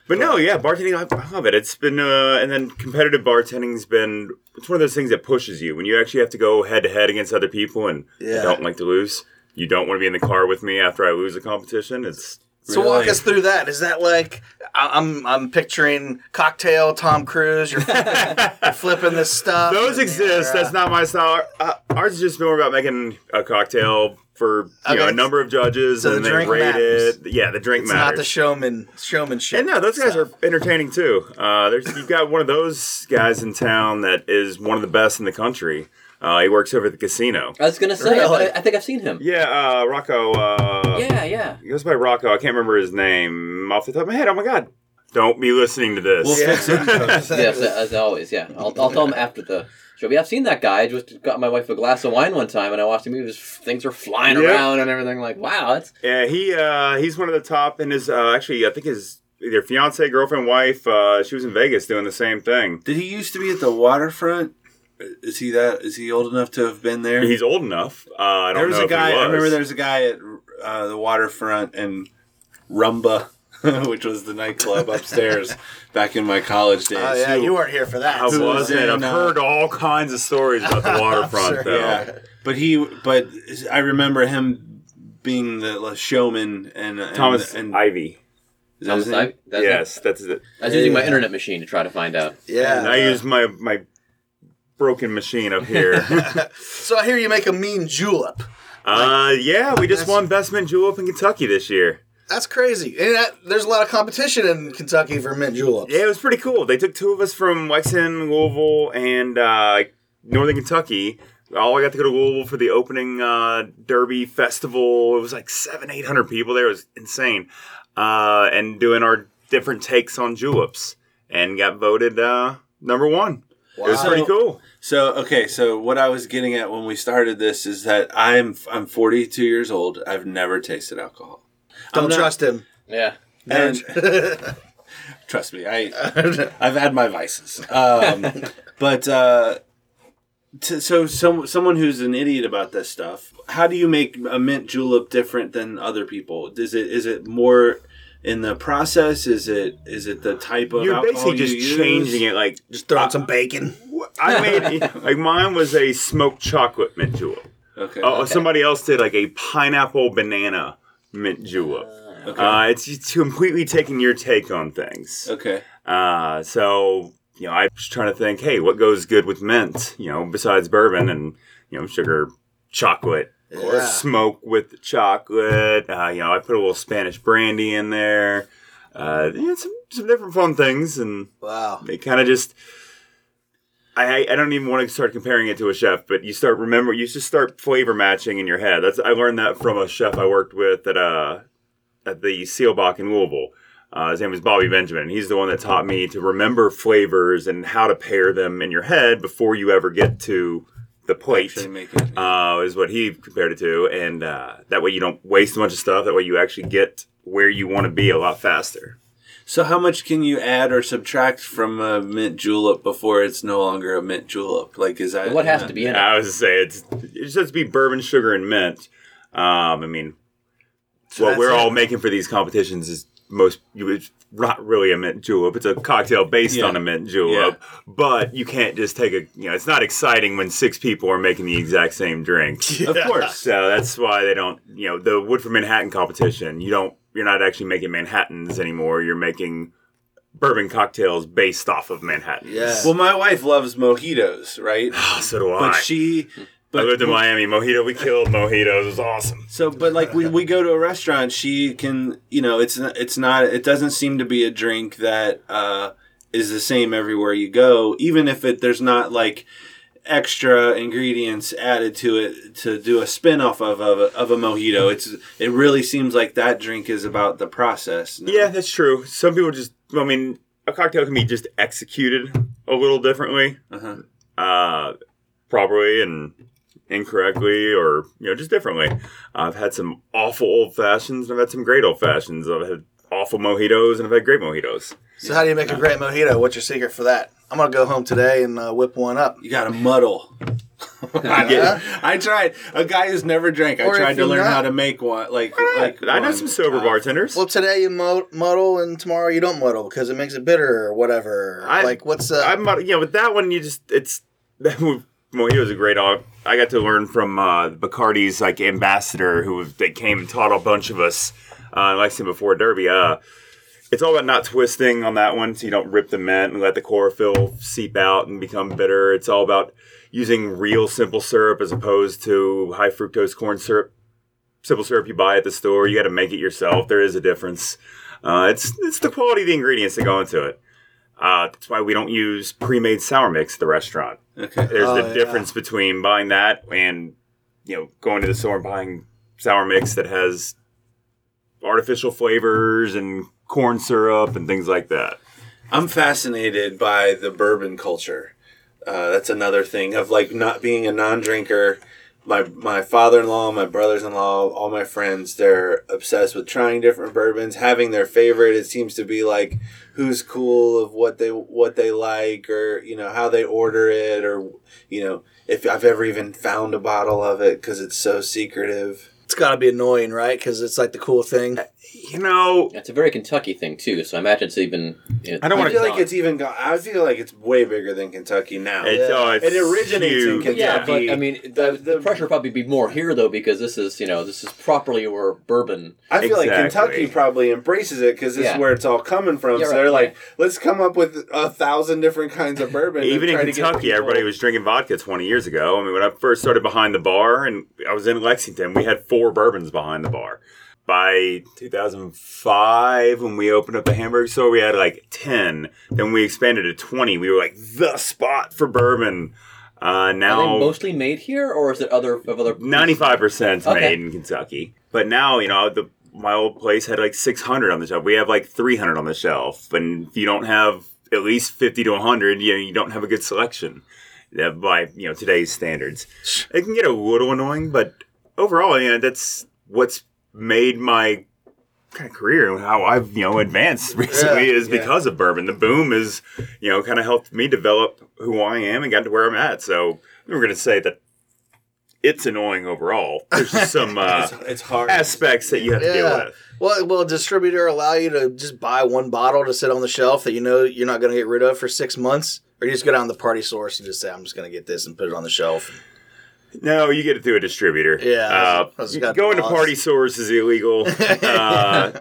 But no, yeah, bartending, I, I love it. It's been, uh, and then competitive bartending's been, it's one of those things that pushes you when you actually have to go head to head against other people and Yeah. you don't like to lose. You don't want to be in the car with me after I lose a competition. It's, So walk us through that. Is that like I'm I'm picturing cocktail Tom Cruise? You're, you're flipping this stuff. those exist. That's not my style. Uh, ours is just more about making a cocktail for you know a number of judges So the and they drink rate matters. it. Yeah, the drink It's matters. not the showman showmanship. And no, those guys stuff. are entertaining too. Uh, there's you've got one of those guys in town that is one of the best in the country. Uh, he works over at the casino. I was gonna say, Really? I, I think I've seen him. Yeah, uh, Rocco. Uh, Yeah, yeah. he goes by Rocco. I can't remember his name off the top of my head. Oh my god! Don't be listening to this. We'll fix it. yes, as always. Yeah, I'll, I'll tell him after the show me. I've seen that guy. I just got my wife a glass of wine one time, and I watched him. He was things were flying Yeah. around and everything. Like, wow, that's Yeah, he uh, he's one of the top, and his uh, actually I think his either fiance, girlfriend, wife. Uh, she was in Vegas doing the same thing. Did he used to be at the waterfront? Is he that? Is he old enough to have been there? He's old enough. Uh, I don't there was know a if he guy. I remember was. there was a guy at uh, the waterfront and Rumba, which was the nightclub upstairs back in my college days. Oh yeah, who- you weren't here for that. I Who was wasn't. in, I've uh, heard all kinds of stories about the waterfront, Sure, though. Yeah, but he, but I remember him being the showman and, and Thomas and Ivy. is that Thomas? Ivy? That's yes, that's it. I was using my internet machine to try to find out. Yeah. And I used my my broken machine up here. So I hear you make a mean julep. uh, yeah, we just That's- won Best Mint Julep in Kentucky this year. That's crazy. And that, there's a lot of competition in Kentucky for mint juleps. Yeah, it was pretty cool. They took two of us from Lexington, Louisville, and uh, Northern Kentucky. All I got to go to Louisville for the opening uh, Derby festival. It was like seven, eight hundred people there. It was insane. Uh, and doing our different takes on juleps, and got voted uh, number one. It was Wow. pretty cool. So okay, so what I was getting at when we started this is that I'm I'm 42 years old. I've never tasted alcohol. Don't I'm not- trust him. Yeah. And trust me, I I've had my vices. Um, but uh, t- so some someone who's an idiot about this stuff, how do you make a mint julep different than other people? Is it is it more in the process? Is it is it the type of You're alcohol basically just you use? changing it. Like Just throwing some bacon. I made, like mine was a smoked chocolate mint julep. Okay. Oh, somebody else did like a pineapple banana mint julep. okay. Uh, it's just completely taking your take on things. okay. Uh, so you know, I was trying to think, hey, what goes good with mint? You know, besides bourbon and you know, sugar, chocolate, or Yeah. smoke with the chocolate. Uh, you know, I put a little Spanish brandy in there. Uh, some some different fun things, and Wow. they kind of just. I, I don't even want to start comparing it to a chef, but you start remember you just start flavor matching in your head. That's I learned that from a chef I worked with at uh at the Seelbach in Louisville. Uh, his name is Bobby Benjamin. He's the one that taught me to remember flavors and how to pair them in your head before you ever get to the plate. Actually make it. Uh, is what he compared it to, and uh, that way you don't waste a bunch of stuff. That way you actually get where you want to be a lot faster. So how much can you add or subtract from a mint julep before it's no longer a mint julep? Like is that What has to be in it? I was to say it's it just has to be bourbon, sugar, and mint. Um, I mean, So what we're it. all making for these competitions is most you it's not really a mint julep. It's a cocktail based Yeah. on a mint julep, but you can't just take a you know it's not exciting when six people are making the exact same drink. Of course. So that's why they don't you know the Woodford Manhattan competition. You don't you're not actually making Manhattans anymore. You're making bourbon cocktails based off of Manhattan. Yeah. Well, my wife loves mojitos, right? so do I. But she, I but lived in Miami. Mojito, we killed mojitos. It was awesome. So, but like when we go to a restaurant, she can, you know, it's it's not, it doesn't seem to be a drink that uh, is the same everywhere you go, even if it there's not like extra ingredients added to it to do a spin off of of a, of a mojito. It's it really seems like that drink is about the process. no? Yeah, that's true. Some people just, I mean, a cocktail can be just executed a little differently, Uh-huh. uh, properly and incorrectly, or you know, just differently. I've had some awful old fashions, and I've had some great old fashions. I've had awful mojitos, and I've had great mojitos. So how do you make a great mojito? What's your secret for that? I'm gonna go home today and uh, whip one up. You got to muddle. I, Yeah. I tried. A guy who's never drank. I Or tried if to you're learn not- how to make one. Like, like I know one. some sober Uh, bartenders. Well, today you mu- muddle and tomorrow you don't muddle because it makes it bitter or whatever. I- like what's uh, I'm not, you know, with that one, you just it's Mojito's a great. au- I got to learn from uh, Bacardi's like ambassador, who they came and taught a bunch of us, uh, like I said before Derby. Uh, it's all about not twisting on that one, so you don't rip the mint and let the chlorophyll seep out and become bitter. It's all about using real simple syrup as opposed to high fructose corn syrup. Simple syrup you buy at the store, you got to make it yourself. There is a difference. Uh, it's it's the quality of the ingredients that go into it. Uh, that's why we don't use pre-made sour mix at the restaurant. Okay. There's Oh, the yeah. difference between buying that and you know going to the store and buying sour mix that has artificial flavors and corn syrup and things like that. I'm fascinated by the bourbon culture. Uh, that's another thing of like not being a non-drinker. My my father-in-law, my brothers-in-law, all my friends, they're obsessed with trying different bourbons, having their favorite. It seems to be like who's cool of what they what they like, or you know how they order it, or you know if I've ever even found a bottle of it because it's so secretive. It's got to be annoying, right? Because it's like the cool thing. You know, It's a very Kentucky thing too, so I imagine it's even. You know, I don't I wanna- feel like it's even. Go- I feel like it's way bigger than Kentucky now. It's, oh, it's it originates huge. in Kentucky. Yeah, but I mean, the, the pressure would probably be more here though because this is you know this is properly or bourbon. I feel like Exactly. Kentucky probably embraces it because this Yeah. is where it's all coming from. You're so right, they're like, yeah. let's come up with a thousand different kinds of bourbon. and Even in try to get Kentucky, people- everybody was drinking vodka 20 years ago. I mean, when I first started behind the bar and I was in Lexington, we had four bourbons behind the bar. By 2005, when we opened up the hamburger store, we had like 10. Then we expanded to 20. We were like the spot for bourbon. Uh, Are now, they mostly made here, or is it other of other? Ninety-five percent Okay. made in Kentucky, but now you know the my old place had like six hundred on the shelf. We have like three hundred on the shelf, and if you don't have at least fifty to hundred, you know you don't have a good selection. Yeah, by you know today's standards, it can get a little annoying, but overall, you know that's what's made my kind of career and how I've you know advanced recently Yeah, is yeah. because of bourbon. The boom is you know kind of helped me develop who I am and got to where I'm at. So we were going to say that it's annoying overall. There's just some uh, It's, it's hard. aspects that you have to deal with. Well, will a distributor allow you to just buy one bottle to sit on the shelf that you know you're not going to get rid of for six months? Or you just go down to the party source and just say, I'm just going to get this and put it on the shelf? No, you get it through a distributor. Yeah, uh, I was- I was going to party stores is illegal. uh,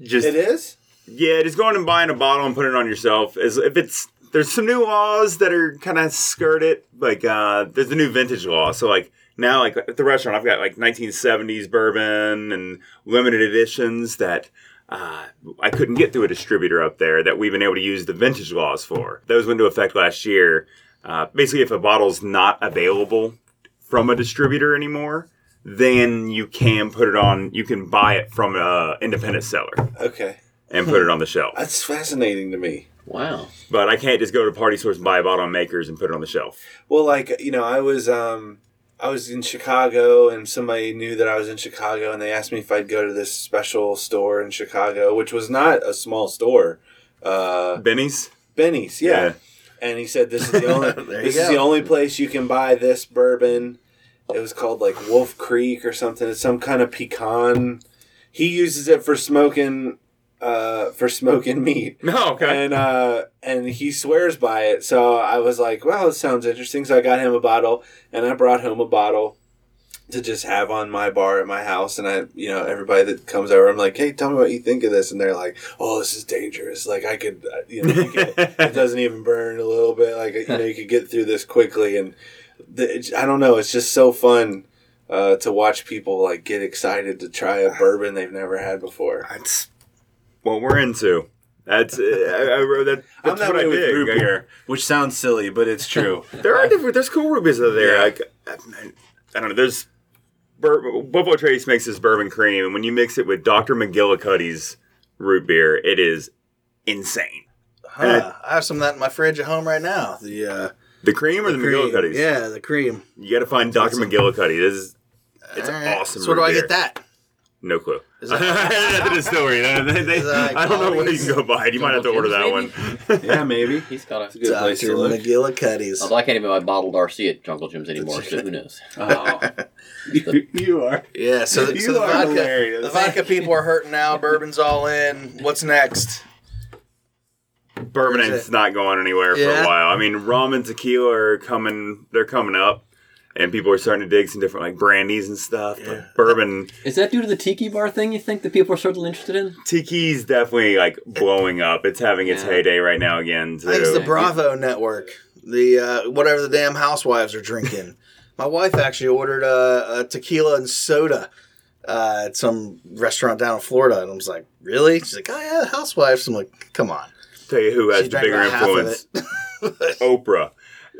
just It is. Yeah, just going and buying a bottle and putting it on yourself is if it's there's some new laws that are kind of skirt it. Like uh, there's the new vintage law. So like now, like at the restaurant, I've got like 1970s bourbon and limited editions that. Uh, I couldn't get through a distributor up there that we've been able to use the vintage laws for. Those went into effect last year. Uh, basically, if a bottle's not available from a distributor anymore, then you can put it on. You can buy it from a independent seller Okay, and put it on the shelf. that's fascinating to me. Wow. But I can't just go to party Source and buy a bottle on Makers and put it on the shelf. Well, like you know, I was um, I was in Chicago, and somebody knew that I was in Chicago, and they asked me if I'd go to this special store in Chicago, which was not a small store. Uh, Binny's? Binny's, yeah. Yeah. And he said this is the only this is go. the only place you can buy this bourbon. It was called like Wolf Creek or something. It's some kind of pecan. He uses it for smoking uh for smoking meat. No, okay. And uh and he swears by it. So I was like, well, it sounds interesting. So I got him a bottle and I brought home a bottle to just have on my bar at my house and I you know everybody that comes over I'm like hey tell me what you think of this and they're like oh this is dangerous like I could uh, you know you could, it doesn't even burn a little bit like you know you could get through this quickly and the, I don't know it's just so fun uh, to watch people like get excited to try a bourbon they've never had before That's what we're into. That's, uh, I, I, that, I'm that's that what I dig. root beer which sounds silly but it's true there are different, there's cool root beers out there. Yeah. Like, I, I don't know, there's, bur- Buffalo Trace makes this bourbon cream, and when you mix it with Dr. McGillicuddy's root beer, it is insane. Huh. I have some of that in my fridge at home right now. The uh, The cream or the, cream. McGillicuddy's? Yeah, the cream. You got to find Dr. McGillicuddy. This is, it's right. awesome. So where do root I get that? No clue. Is At the distillery. They- they- they- Is that I don't know where you can go buy it. You might have to order that Jungle one. yeah maybe He's got a. good place to look. McGillicuddy's. Although I can't even buy bottled RC at Jungle Jim's anymore, so who knows? Oh. you are Yeah, so, so You the are vodka, hilarious. the vodka people are hurting now. Bourbon's all in. What's next? Bourbon Is is not going anywhere for a while. I mean, rum and tequila are coming. They're coming up, and people are starting to dig some different like brandies and stuff. But bourbon, Is that due to the tiki bar thing? You think that people are certainly interested in? tiki's definitely like blowing up. It's having its Yeah. heyday right now again. Too. I it's the Bravo Network. The uh, whatever the damn housewives are drinking. My wife actually ordered a, a tequila and soda uh, at some restaurant down in Florida, and I was like, "Really?" She's like, "Oh yeah, housewives." I'm like, "Come on." Tell you who has She the bigger about half of influence. Oprah.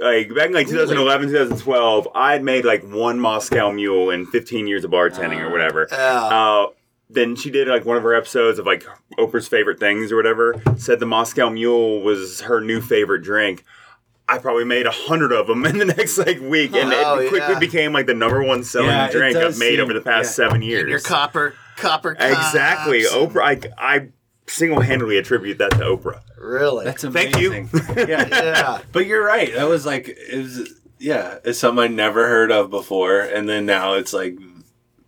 Like back in like 2011, 2012, I had made like one Moscow Mule in 15 years of bartending or whatever. Yeah. Uh, then she did like one of her episodes of like Oprah's favorite things or whatever. Said the Moscow Mule was her new favorite drink. I probably made a hundred of them in the next like week, and Oh, it quickly yeah. became like the number one selling Yeah, drink I've made seem- over the past yeah. seven years. Your copper, copper. exactly, Oprah. I, I single-handedly attribute that to Oprah. Really? That's amazing. Thank you. amazing. yeah, yeah. but you're right. That was like it was. Yeah, it's something I never heard of before, and then now it's like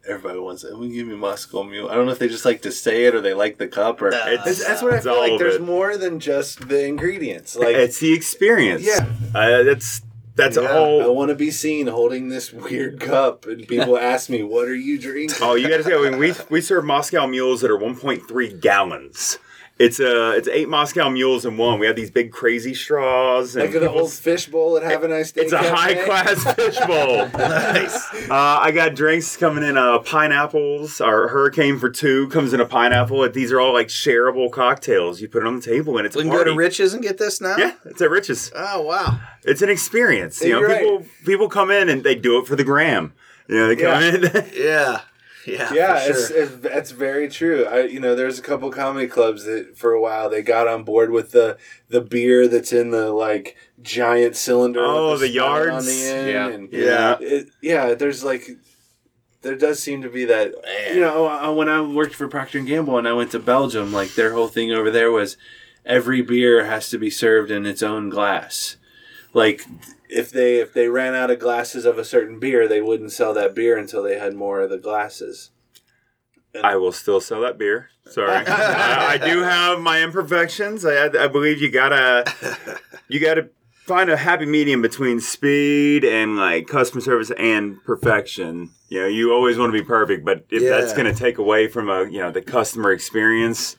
everybody wants it. We give me Moscow Mule. I don't know if they just like to say it or they like the cup or. It's, That's, that's what I it's feel like. There's it. more than just the ingredients. Like it's the experience. Yeah. uh, that's that's yeah, I want to be seen holding this weird cup, and people ask me, "What are you drinking?" Oh, you got to say, I mean, we we serve Moscow mules that are 1.3 gallons. It's uh, it's eight Moscow mules in one. We have these big crazy straws. And like an old fish bowl at Have a Nice Day. It's a high class fish bowl. nice. Uh, I got drinks coming in uh, pineapples. Our hurricane for two comes in a pineapple. These are all like shareable cocktails. You put it on the table and it's We a can go to party. Rich's and get this now. Yeah, it's at Rich's. Oh wow. It's an experience. You know, You're right. people people come in and they do it for the gram. You know, they come Yeah. in. Yeah. Yeah. Yeah, for it's, sure. it's it's very true. I you know, there's a couple comedy clubs that for a while they got on board with the the beer that's in the like giant cylinder. Oh, with the spout on yards? the end. Yeah. and Yeah. it, yeah. There's like there does seem to be that. you know, uh, when I worked for Procter and Gamble and I went to Belgium, like their whole thing over there was every beer has to be served in its own glass. Like If they if they ran out of glasses of a certain beer, they wouldn't sell that beer until they had more of the glasses. I will still sell that beer. Sorry, I, I do have my imperfections. I, I believe you gotta you gotta find a happy medium between speed and like customer service and perfection. You know, you always want to be perfect, but if that's gonna take away from a you know the customer experience,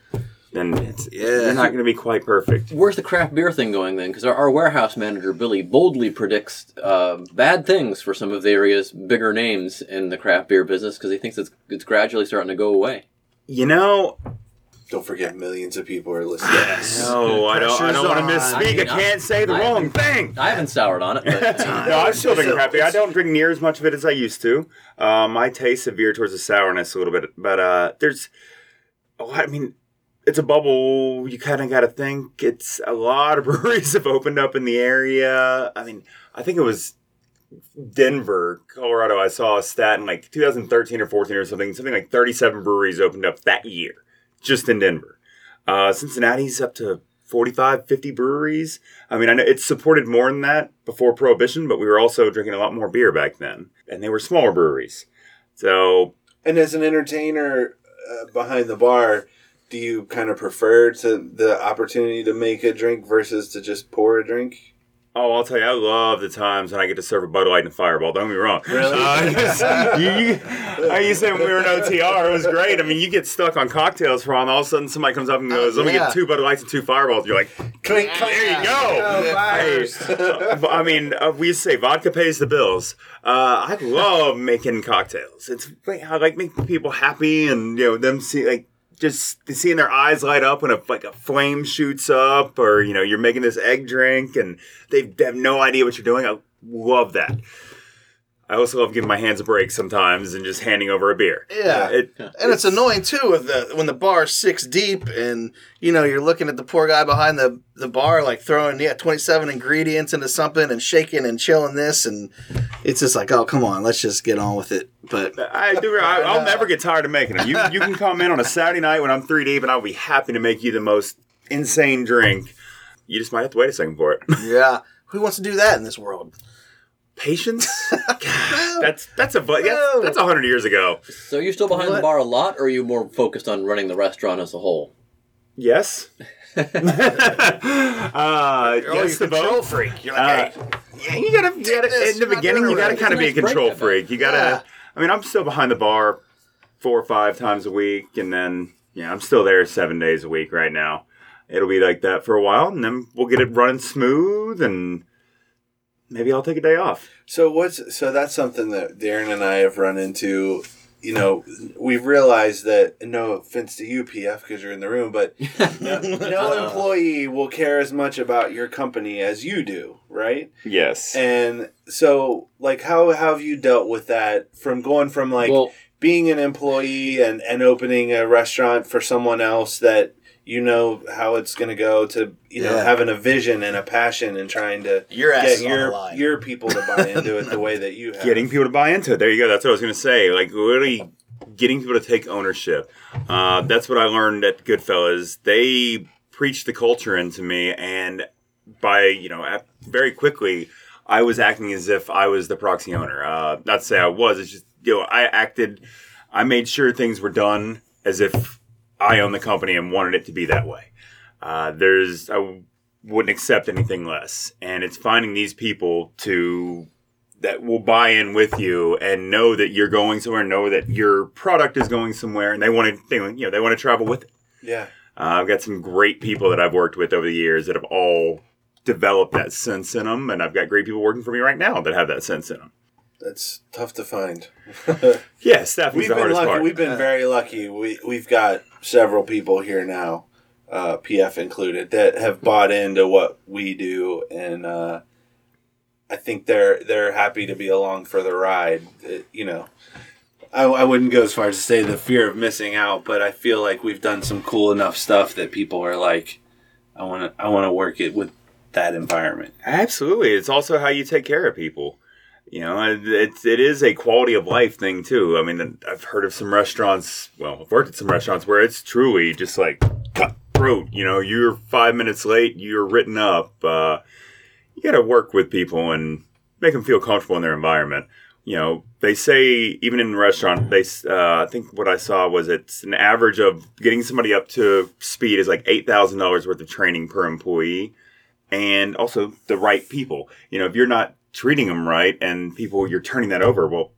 then it's, Yeah. you're not gonna be quite perfect. Where's the craft beer thing going then? Because our, our warehouse manager Billy boldly predicts uh, bad things for some of the area's bigger names in the craft beer business because he thinks it's it's gradually starting to go away. You know, Don't forget, millions of people are listening. Yes. no, I don't. I don't want to Pressure's misspeak. I, I mean, I- can't say the I wrong thing. I haven't soured on it, but no, I'm still drinking craft beer. I don't drink near as much of it as I used to. Um, I taste the beer towards the sourness a little bit, but uh, there's, oh, I mean, it's a bubble. You kind of got to think. It's a lot of breweries have opened up in the area. I mean, I think it was Denver, Colorado. I saw a stat in like 2013 or 14 or something. Something like 37 breweries opened up that year, just in Denver. Uh, Cincinnati's up to 45, 50 breweries. I mean, I know it's supported more than that before Prohibition, but we were also drinking a lot more beer back then, and they were smaller breweries. So And as an entertainer uh, behind the bar, do you kind of prefer to the opportunity to make a drink versus to just pour a drink? Oh, I'll tell you, I love the times when I get to serve a Bud Light and a Fireball. Don't get me wrong. Really? Uh, you, you, I used to say when we were in OTR, it was great. I mean, you get stuck on cocktails for a while, and all of a sudden somebody comes up and goes, "Let me yeah. get two Bud Lights and two Fireballs." You're like, Clink, "There you go." Hey, uh, I mean, uh, we used to say vodka pays the bills. Uh, I love making cocktails. It's I like making people happy, and you know them see like just seeing their eyes light up when a like a flame shoots up, or you know you're making this egg drink, and they have no idea what you're doing. I love that. I also love giving my hands a break sometimes and just handing over a beer. Yeah. It, And it's annoying too with the when the bar's six deep and you know you're looking at the poor guy behind the, the bar like throwing yeah 27 ingredients into something and shaking and chilling this and it's just like oh come on let's just get on with it but I do. I, I'll never get tired of making them. You you can come in on a Saturday night when I'm three deep, and I'll be happy to make you the most insane drink. You just might have to wait a second for it. yeah who wants to do that in this world Patience. God, that's that's a bu- No. that's, that's a hundred years ago. so you're still behind the bar a lot, or are you more focused on running the restaurant as a whole? Yes. uh, oh yes, you're to a control both. freak you're Uh, like hey Yeah, you gotta, you gotta in the beginning, you gotta kind of be a It's a nice control break, I bet. freak. You gotta. Yeah. I mean, I'm still behind the bar four or five times a week, and then yeah, I'm still there seven days a week right now. It'll be like that for a while, and then we'll get it running smooth, and maybe I'll take a day off. So what's so that's something that Darren and I have run into. You know, we've realized that. No offense to you, PF, because you're in the room, but no, no uh-huh. employee will care as much about your company as you do, right? Yes. And so, like, how, how have you dealt with that from going from like well, being an employee and, and opening a restaurant for someone else that you know how it's going to go to you know Yeah. having a vision and a passion and trying to Your ass get is on the your your people to buy into it the way that you have. getting people to buy into it. There you go. That's what I was going to say. Like really getting people to take ownership. Uh, that's what I learned at Goodfellas. They preached the culture into me, and by you know ap- very quickly, I was acting as if I was the proxy owner. Uh, not to say I was. It's just you know I acted. I made sure things were done as if I own the company and wanted it to be that way. Uh, there's I wouldn't accept anything less, and it's finding these people to that will buy in with you and know that you're going somewhere, know that your product is going somewhere, and they want to, they, you know, they want to travel with it. Yeah. Uh, I've got some great people that I've worked with over the years that have all developed that sense in them, and I've got great people working for me right now that have that sense in them. That's tough to find. Yeah, staffing's we've the been hardest lucky. part. We've been very lucky. We we've got several people here now, uh, PF included, that have bought into what we do, and uh, I think they're they're happy to be along for the ride. It- you know, I, I wouldn't go as far as to say the fear of missing out, but I feel like we've done some cool enough stuff that people are like, I want to I want to work it with that environment. Absolutely, it's also how you take care of people. You know, it's it is a quality of life thing too. I mean, I've heard of some restaurants. Well, I've worked at some restaurants where it's truly just like cutthroat. You know, you're five minutes late, you're written up. Uh, you got to work with people and make them feel comfortable in their environment. You know, they say even in the restaurant, they uh, I think what I saw was it's an average of getting somebody up to speed is like eight thousand dollars worth of training per employee and also the right people. You know, if you're not treating them right and people you're turning that over, well,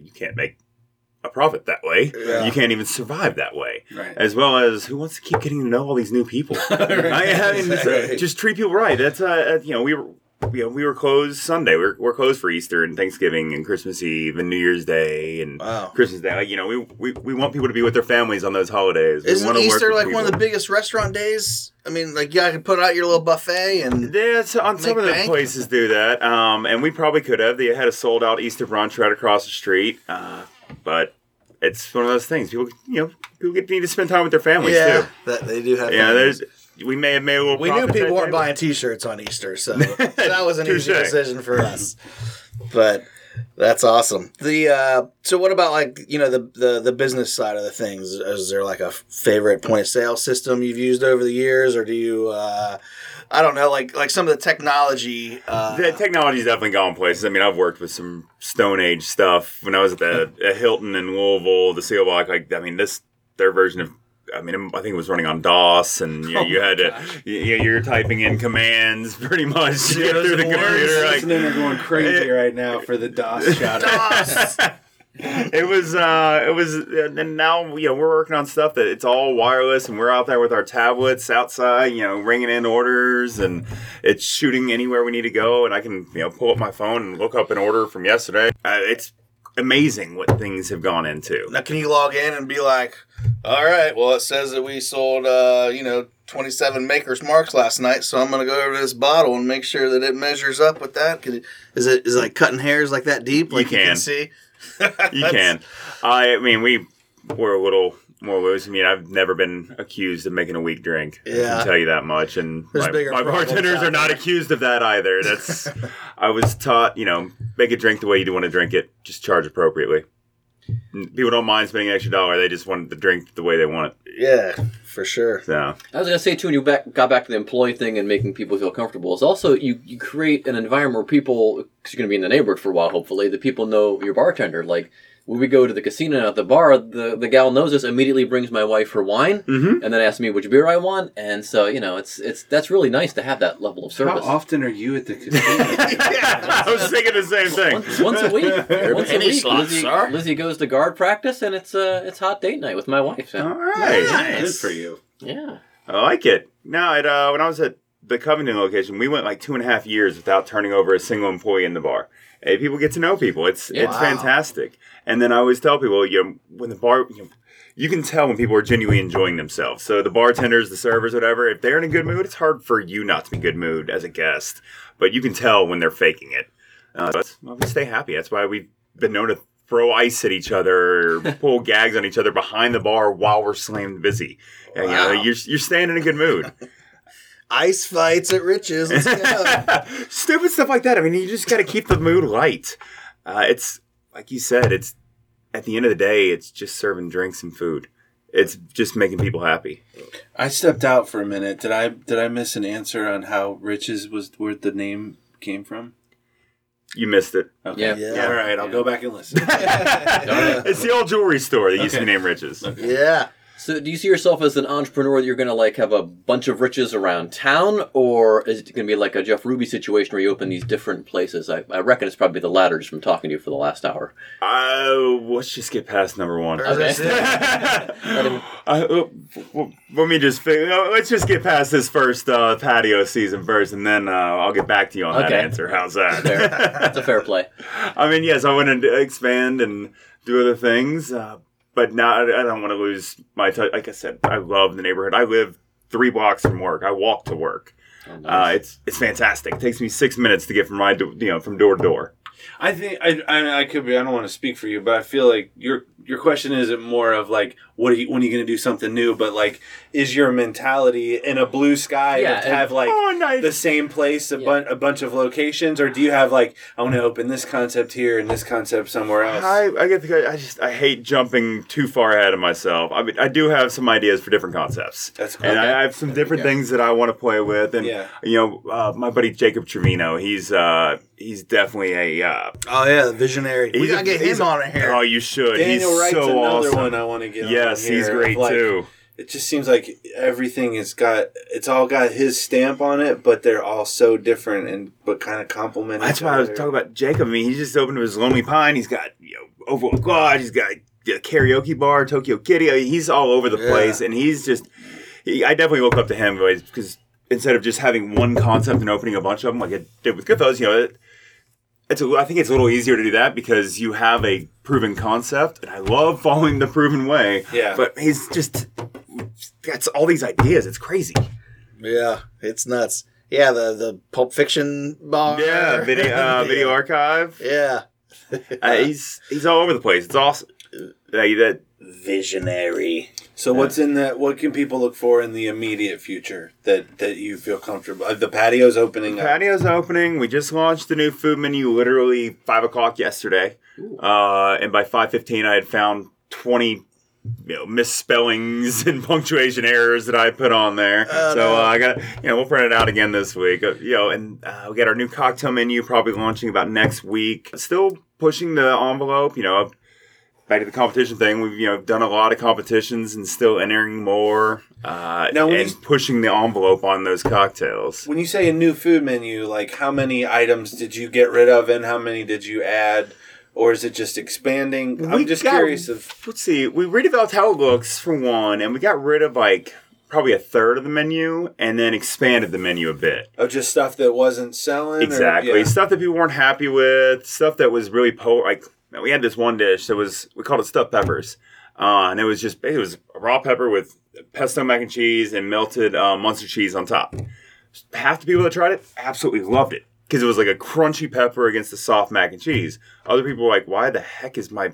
you can't make a profit that way. Yeah. You can't even survive that way. Right. As well as who wants to keep getting to know all these new people? I, I mean, Right. just treat people right. That's uh, uh, you know we were. You know, we were closed Sunday. We're, we're closed for Easter and Thanksgiving and Christmas Eve and New Year's Day and Wow. Christmas Day. Like, you know, we, we, we want people to be with their families on those holidays. Isn't Easter like one of the biggest restaurant days? I mean, like, yeah, I could put out your little buffet and Yeah, so on some of the bank? places do that, um, and we probably could have. They had a sold out Easter brunch right across the street, uh, but it's one of those things. People, you know, people get, need to spend time with their families yeah, too. that they do have. Yeah, families. there's. We may have made a little. we knew people weren't day, buying T-shirts on Easter, so that was an easy decision for us. But that's awesome. The uh, so what about like you know the, the the business side of the things? Is there like a favorite point of sale system you've used over the years, or do you? Uh, I don't know, like like some of the technology. Uh, The technology's definitely gone places. I mean, I've worked with some Stone Age stuff when I was at the at Hilton in Louisville, the Seelbach. Like, I mean, this their version of. I mean, I think it was running on DOS, and you, Oh you had to. You, you're typing in commands pretty much to get through the computer. Like, Listening are going crazy right now for the DOS shout out. it was uh it was and now you know we're working on stuff that it's all wireless and we're out there with our tablets outside you know ringing in orders and it's shooting anywhere we need to go and i can you know pull up my phone and look up an order from yesterday uh, it's amazing what things have gone into Now, can you log in and be like, all right, well, it says that we sold, uh, you know, 27 Maker's Marks last night, so I'm going to go over to this bottle and make sure that it measures up with that. It, is it is it like cutting hairs like that deep? Like you can, can. see? you can i mean we were a little more loose. I mean, I've never been accused of making a weak drink. Yeah. I Yeah. can tell you that much. And There's my, bigger my bartenders are not accused of that either. That's I was taught, you know, make a drink the way you want to drink it. Just charge appropriately. People don't mind spending an extra dollar. They just want the drink the way they want it. Yeah, for sure. So I was gonna say too, when you back, got back to the employee thing and making people feel comfortable, is also you, you create an environment where people, because you're gonna be in the neighborhood for a while, hopefully, the people know your bartender. Like when we go to the casino and at the bar, the the gal knows us, immediately brings my wife her wine, Mhm. and then asks me which beer I want, and so you know, it's it's that's really nice to have that level of service. How often are you at the casino? I was thinking the same thing. Once, once a week, once a penny week, slots, Lizzie, sir. Lizzie goes to guard practice, and it's uh it's hot date night with my wife. So. All right. Good for you. Yeah. I like it. Now, it, uh, when I was at the Covington location, we went like two and a half years without turning over a single employee in the bar. Hey, people get to know people. It's Yeah. it's Wow. fantastic. And then I always tell people, you know, when the bar, you, know, you can tell when people are genuinely enjoying themselves. So the bartenders, the servers, whatever, if they're in a good mood, it's hard for you not to be good mood as a guest. But you can tell when they're faking it. Uh, that's, well, we stay happy. That's why we've been known to throw ice at each other or pull gags on each other behind the bar while we're slammed busy. Yeah, you know, you're, you're staying in a good mood. Ice fights at Rich's. Stupid stuff like that. I mean, you just got to keep the mood light. Uh, it's like you said. It's at the end of the day, it's just serving drinks and food. It's just making people happy. I stepped out for a minute. Did I did I miss an answer on how Rich's was where the name came from? You missed it. Okay. Yeah. Yeah. All right, I'll go back and listen. It's the old jewelry store that used to be named Rich's. yeah. So, do you see yourself as an entrepreneur that you're going to like have a bunch of riches around town, or is it going to be like a Jeff Ruby situation where you open these different places? I, I reckon it's probably the latter, just from talking to you for the last hour. Uh, let's just get past number one. Okay. Uh, uh, let me just fi- uh, let's just get past this first uh, patio season first, and then uh, I'll get back to you on that Okay. answer. How's that? Fair. That's a fair play. I mean, yes, I want to expand and do other things, uh, but not. I don't want to lose my touch. Like I said, I love the neighborhood. I live three blocks from work. I walk to work. Uh, it's it's fantastic. It takes me six minutes to get from my do- you know from door to door. I think I, I I could be. I don't want to speak for you, but I feel like your your question isn't more of like what are you, when are you going to do something new, but like is your mentality in a blue sky Yeah, to have like Oh, nice. the same place a, Yeah. bun- a bunch of locations, or do you have like I want to open this concept here and this concept somewhere else? I, I get the I just I hate jumping too far ahead of myself. I mean I do have some ideas for different concepts. That's cool. And Okay. I I have some different things that I want to play with. And Yeah. you know, uh, my buddy Jacob Trevino, he's uh, he's definitely a uh, Oh yeah, the visionary. We gotta a- get he's him a- on here. Oh, you should. Daniel he's Wright's so another awesome. one I want to get. Yes, he's here. great Like, too. It just seems like everything has got it's all got his stamp on it, but they're all so different and but kind of complement. That's why I was talking about Jacob. I mean, he just opened up his Lonely Pine. He's got you know Overlook Lodge. He's got a karaoke bar, Tokyo Kitty. I mean, he's all over the Yeah. place, and he's just. He, I definitely look up to him because instead of just having one concept and opening a bunch of them like I did with Goodfellas, you know, it, it's a, I think it's a little easier to do that because you have a proven concept, and I love following the proven way. Yeah. but he's just that's all these ideas. It's crazy. Yeah, it's nuts. Yeah, the the Pulp Fiction bar. Yeah, video uh, video archive. Yeah, Uh, he's he's all over the place. It's awesome. Uh, that visionary. So what's in that? What can people look for in the immediate future that that you feel comfortable? Uh, the patio's opening up. patio's opening. We just launched the new food menu literally five o'clock yesterday, uh, and by five fifteen, I had found twenty. You know, misspellings and punctuation errors that I put on there. Oh, so no. uh, I got, you know, we'll print it out again this week. Uh, you know, and uh, we got our new cocktail menu probably launching about next week. Still pushing the envelope. You know, back to the competition thing. We've you know done a lot of competitions and still entering more. Uh, Now, and you- pushing the envelope on those cocktails. When you say a new food menu, like how many items did you get rid of and how many did you add? Or is it just expanding? We I'm just got- curious of Let's see. We redeveloped how it looks for one, and we got rid of like probably a third of the menu, and then expanded the menu a bit. of just stuff that wasn't selling. or- Exactly. yeah. Stuff that people weren't happy with. Stuff that was really po like we had this one dish that was we called it stuffed peppers, uh, and it was just it was raw pepper with pesto mac and cheese and melted uh, Munster cheese on top. Half the people that tried it absolutely loved it because it was like a crunchy pepper against the soft mac and cheese. Other people were like, "Why the heck is my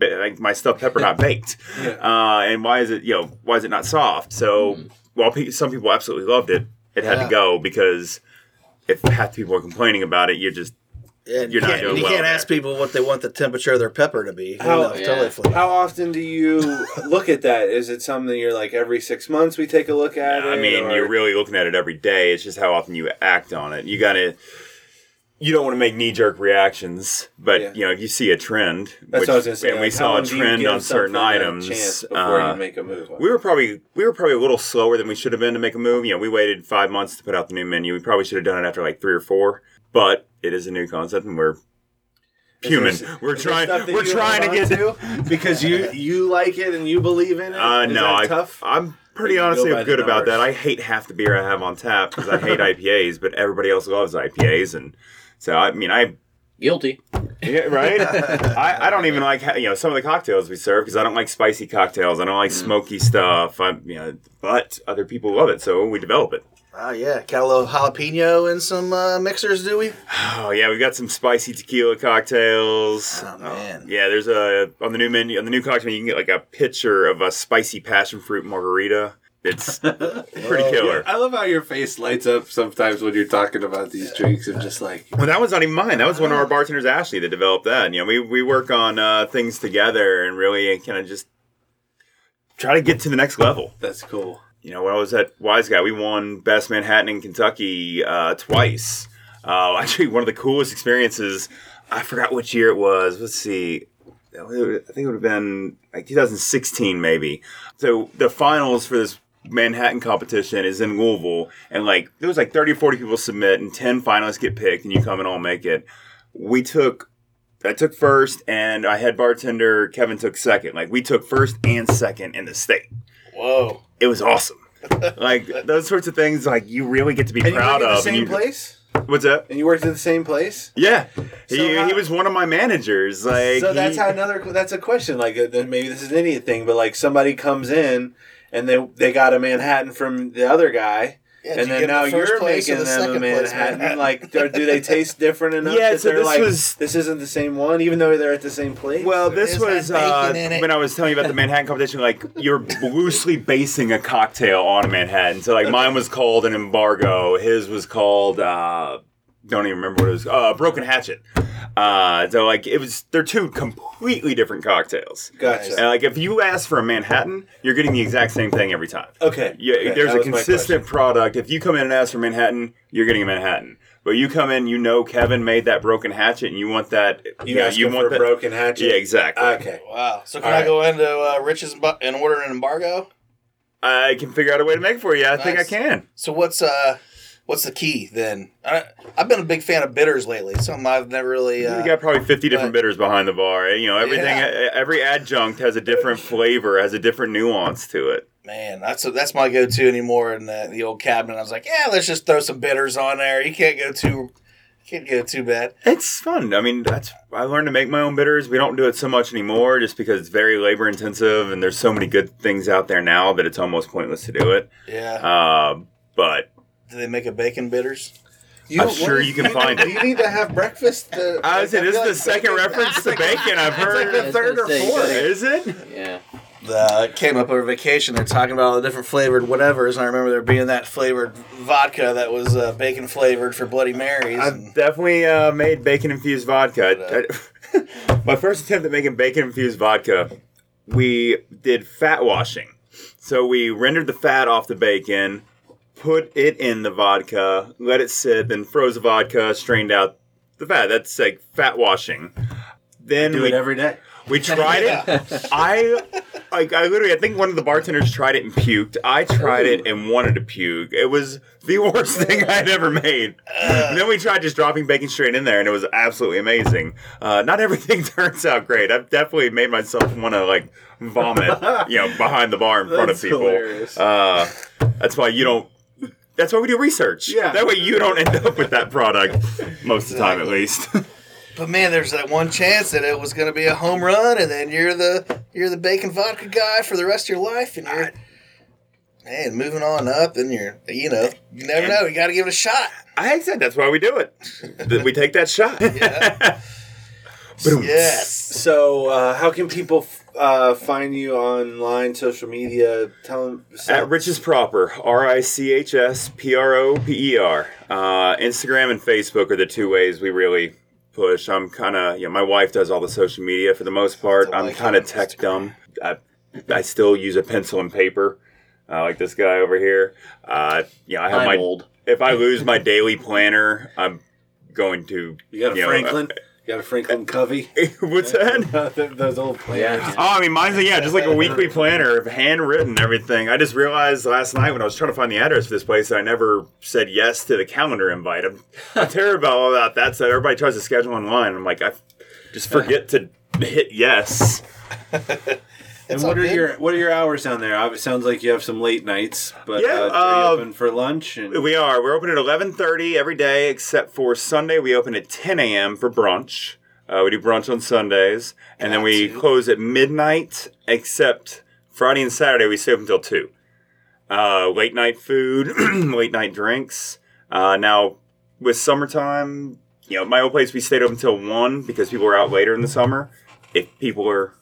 like my stuffed pepper not baked? uh, and why is it you know why is it not soft?" So while pe- some people absolutely loved it, it had Yeah. to go because if half the people are complaining about it, you're just Yeah, You're not can't, doing you well can't there. ask people what they want the temperature of their pepper to be. How- That's yeah. totally. How often do you look at that? Is it something you're like every six months we take a look at it? I mean, or- you're really looking at it every day. It's just how often you act on it. You gotta. You don't want to make knee jerk reactions, but Yeah. you know if you see a trend. That's which- what I was gonna say. And we like, how saw a long do you trend on certain items. before uh, you make a move. we were probably we were probably a little slower than we should have been to make a move. You know, we waited five months to put out the new menu. We probably should have done it after like three or four. But it is a new concept, and we're human. There- we're trying. We're trying to get. to because you you like it and you believe in it. Uh, Is no, that I, tough. I'm pretty You go honestly good about that. I hate half the beer I have on tap because I hate IPAs, but everybody else loves IPAs, and so I mean, I Guilty. yeah, right. I, I don't even like ha- you know some of the cocktails we serve because I don't like spicy cocktails. I don't like Mm. smoky stuff. I you know, but other people love it, so we develop it. Oh yeah, got a little jalapeno and some uh, mixers, do we? Oh yeah, we got some spicy tequila cocktails. Oh man, Yeah, there's a on the new menu on the new cocktail menu, you can get like a pitcher of a spicy passion fruit margarita. It's pretty killer. I love how your face lights up sometimes when you're talking about these drinks and just like Well, that was not even mine. That was one of our bartenders, Ashley, that developed that. And, you know, we we work on uh, things together and really kind of just try to get to the next level. that's cool. You know, when I was at Wise Guy, we won Best Manhattan in Kentucky uh, twice. Uh, actually, one of the coolest experiences. I forgot which year it was. Let's see. I think it would have been like 2016, maybe. So the finals for this Manhattan competition is in Louisville, and like there was like 30, or 40 people submit, and 10 finalists get picked, and you come and all make it. We took. I took first, and I had bartender Kevin took second. Like we took first and second in the state whoa! it was awesome. like those sorts of things, like you really get to be And you proud worked of. the same you- place? What's up? And you worked at the same place? Yeah, he, how- he was one of my managers. Like so that's he- how another that's a question. Like uh, then maybe this is an idiot thing, but like somebody comes in and they they got a Manhattan from the other guy. Yeah, and then now the you're making the them a Manhattan. Manhattan? Like, do, do they taste different enough Yeah, that so they're this like, was- this isn't the same one, even though they're at the same place? Well, this was uh, bacon in it? when I was telling you about the Manhattan competition. Like you're loosely basing a cocktail on a Manhattan. So like mine was called an embargo. His was called uh, don't even remember what it was. Uh, Broken Hatchet. Uh, so like it was they're two completely different cocktails. Gotcha. And like if you ask for a Manhattan, you're getting the exact same thing every time. Okay. Yeah, Okay, there's that a consistent product. If you come in and ask for Manhattan, you're getting a Manhattan. But you come in, you know Kevin made that broken hatchet, and you want that. You know, you want for that broken hatchet? Yeah, exactly. Okay. Wow. So can All I right. go into uh, Rich's bu- and order an embargo? I can figure out a way to make it for you. I think I can. So what's uh what's the key then? I, I've been a big fan of bitters lately. Something I've never really. Uh, you got probably 50 different bitters behind the bar. You know, everything, Yeah. every adjunct has a different flavor, has a different nuance to it. Man, that's that's my go-to anymore in the, the old cabinet. I was like, yeah, let's just throw some bitters on there. You can't go too, can't go too bad. It's fun. I mean, that's I learned to make my own bitters. We don't do it so much anymore, just because it's very labor intensive, and there's so many good things out there now that it's almost pointless to do it. Yeah. Uh, but Do they make a bacon bitters? You, I'm sure you can find it. Do you need to have breakfast? To, I would say I this is feel the like second reference to bacon I've heard. like the third or fourth. Is it? Yeah. The came up over vacation. They're talking about all the different flavored whatevers, and I remember there being that flavored vodka that was uh, bacon flavored for Bloody Marys. I've definitely uh, made bacon infused vodka. I- my first attempt at making bacon infused vodka, we did fat washing. So we rendered the fat off the bacon, put it in the vodka, let it sit, then froze the vodka, strained out the fat. That's like fat washing. Then Do we it every day. we tried it. I like I literally I think one of the bartenders tried it and puked. I tried it and wanted to puke. It was the worst thing I'd ever made. And then we tried just dropping bacon straight in there and it was absolutely amazing. Uh, not everything turns out great. I've definitely made myself want to like vomit, you know, behind the bar in front of That's people. hilarious. Uh, that's why you don't that's why we do research. Yeah. That way you don't end up with that product most of the time at least. But man, there's that one chance that it was going to be a home run, and then you're the you're the bacon vodka guy for the rest of your life, and you're man moving on up, and you're you know you never know. You got to give it a shot. I said that's why we do it. That we take that shot. Boom. Yes. So, uh, how can people uh, find you online, social media? Tell them At Rich's Proper, R I C H S P R O P E R. Uh, Instagram and Facebook are the two ways we really push. I'm kind of, you know, my wife does all the social media for the most part. I I'm like kind of on tech dumb. I, I still use a pencil and paper, uh, like this guy over here. Uh, you know, I have I'm my. old. If I lose my daily planner, I'm going to. You got a know, Franklin? You got a Franklin Covey? What's that? Those old planners. Yeah. Oh, I mean, mine's a, yeah, just like a weekly planner, handwritten, everything. I just realized last night when I was trying to find the address for this place that I never said yes to the calendar invite. I'm, I'm terrible about that. So everybody tries to schedule online. I'm like, I just forget to hit yes. And what are good. your what are your hours down there? It sounds like you have some late nights, but Yeah, uh, are you uh, open for lunch? And We are. We're open at 11:30 every day except for Sunday. We open at 10 a.m. for brunch. Uh, we do brunch on Sundays, and then we to. close at midnight. Except Friday and Saturday, we stay open until two. uh, late night food, late night drinks. Uh, now, with summertime, you know, my old place we stayed open until one because people are out later in the summer. If people are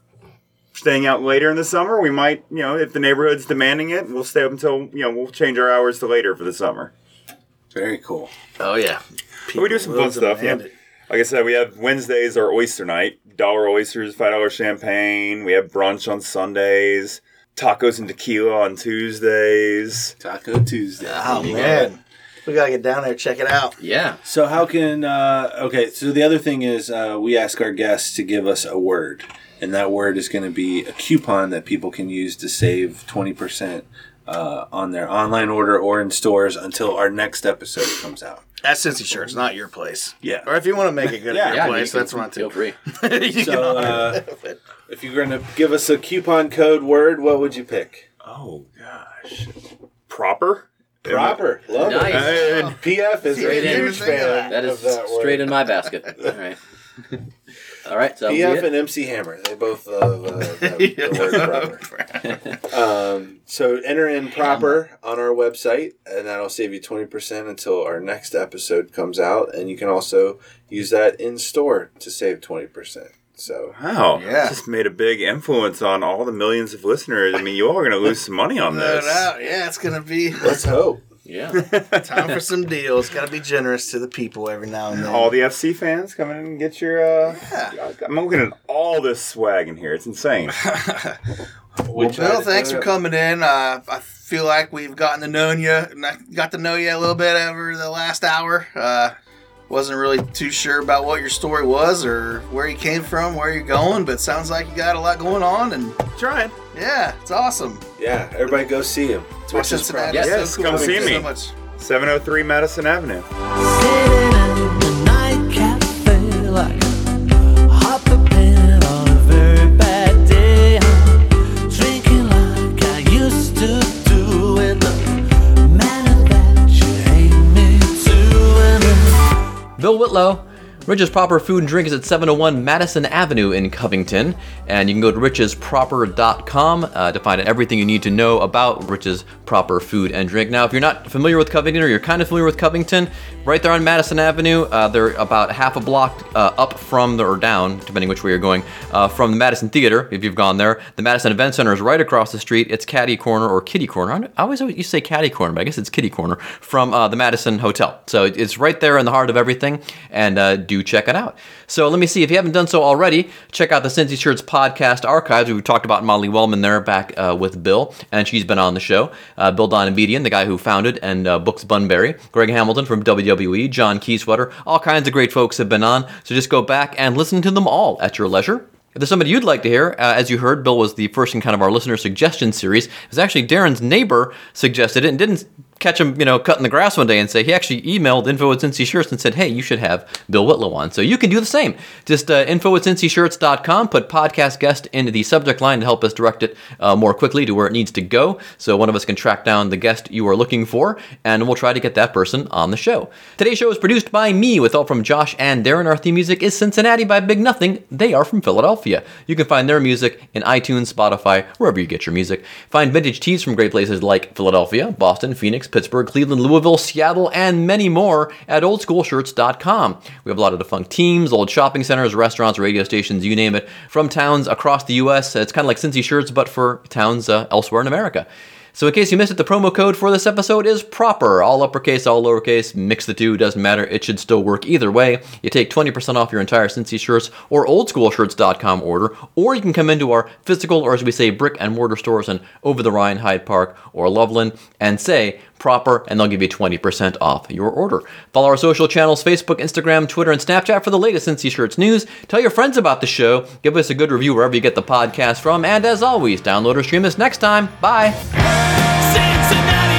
staying out later in the summer, we might, you know, if the neighborhood's demanding it, we'll stay up until you know we'll change our hours to later for the summer. Very cool. Oh yeah. But we do some fun stuff. Yeah. Like I said, we have Wednesdays our oyster night, dollar oysters, five dollar champagne. We have brunch on Sundays, tacos and tequila on Tuesdays. Taco Tuesday. Oh man, we gotta get down there check it out. Yeah. So how can uh, okay? So the other thing is uh, we ask our guests to give us a word, and that word is going to be a coupon that people can use to save twenty percent uh, on their online order or in stores until our next episode comes out. That's Cincy Shirts, not your place. Yeah. Or if you want to make it good Yeah, at your yeah, place, you can- that's fine too. Feel free. You So uh, if you're going to give us a coupon code word, what would you pick? Oh gosh, proper. Proper. Love Nice. it. And PF is Straight a in. huge fan That is of that word. straight in my basket. All right. All right. So PF and MC Hammer. They both love uh, the, the word proper. um, so enter in proper on our website, and that'll save you twenty percent until our next episode comes out. And you can also use that in store to save twenty percent. So wow, Yeah. yeah, just made a big influence on all the millions of listeners. I mean, you all are going to lose some money on No this. doubt. Yeah, it's gonna be let's hope. Yeah. time for some deals. Got to be generous to the people every now and then. All the FC fans come in and get your. Uh, Yeah. I'm looking at all this swag in here. It's insane. Well, Bill, thanks for coming in. Uh, I feel like we've gotten to know you, and got to know you a little bit over the last hour. Uh, wasn't really too sure about what your story was or where you came from, where you're going, but sounds like you got a lot going on, and Trying. yeah, it's awesome. Yeah, everybody go see him. It's my Cincinnati. Yes, It's so come see me. So much. 703 Madison Avenue. Bill Whitlow. Rich's Proper Food and Drink is at 701 Madison Avenue in Covington. And you can go to richsproper.com uh, to find out everything you need to know about Rich's Proper Food and Drink. Now, if you're not familiar with Covington or you're kind of familiar with Covington, right there on Madison Avenue, uh, they're about half a block uh, up from the, or down, depending which way you're going, uh, from the Madison Theater, if you've gone there. The Madison Event Center is right across the street. It's Caddy Corner or Kitty Corner. I always you say Caddy Corner, but I guess it's Kitty Corner from uh, the Madison Hotel. So it's right there in the heart of everything, and uh, check it out. So let me see if you haven't done so already. Check out the Cincy Shirts podcast archives. We talked about Molly Wellman there back uh, with Bill, and she's been on the show. Uh, Bill Donabedian, the guy who founded and uh, books Bunbury, Greg Hamilton from WWE, John Kiesewetter, all kinds of great folks have been on. So just go back and listen to them all at your leisure. If there's somebody you'd like to hear, uh, as you heard, Bill was the first in kind of our listener suggestion series. It was actually Darren's neighbor suggested it and didn't catch him, you know, cutting the grass one day and say he actually emailed info at Cincy Shirts and said, hey, you should have Bill Whitlow on. So you can do the same. Just uh, info at cincyshirts.com, put podcast guest into the subject line to help us direct it uh, more quickly to where it needs to go. So one of us can track down the guest you are looking for, and we'll try to get that person on the show. Today's show is produced by me with help from Josh and Darren. Our theme music is Cincinnati by Big Nothing. They are from Philadelphia. You can find their music in iTunes, Spotify, wherever you get your music. Find vintage tees from great places like Philadelphia, Boston, Phoenix, Pittsburgh, Cleveland, Louisville, Seattle, and many more at oldschoolshirts.com. We have a lot of defunct teams, old shopping centers, restaurants, radio stations, you name it, from towns across the U.S. It's kind of like Cincy shirts, but for towns uh, elsewhere in America. So, in case you missed it, the promo code for this episode is proper. All uppercase, all lowercase, mix the two, doesn't matter. It should still work either way. You take 20% off your entire Cincy shirts or oldschoolshirts.com order, or you can come into our physical, or as we say, brick and mortar stores in Over the Rhine, Hyde Park, or Loveland, and say proper, and they'll give you 20% off your order. Follow our social channels Facebook, Instagram, Twitter, and Snapchat for the latest Cincy Shirts news. Tell your friends about the show. Give us a good review wherever you get the podcast from. And as always, download or stream us next time. Bye. Cincinnati,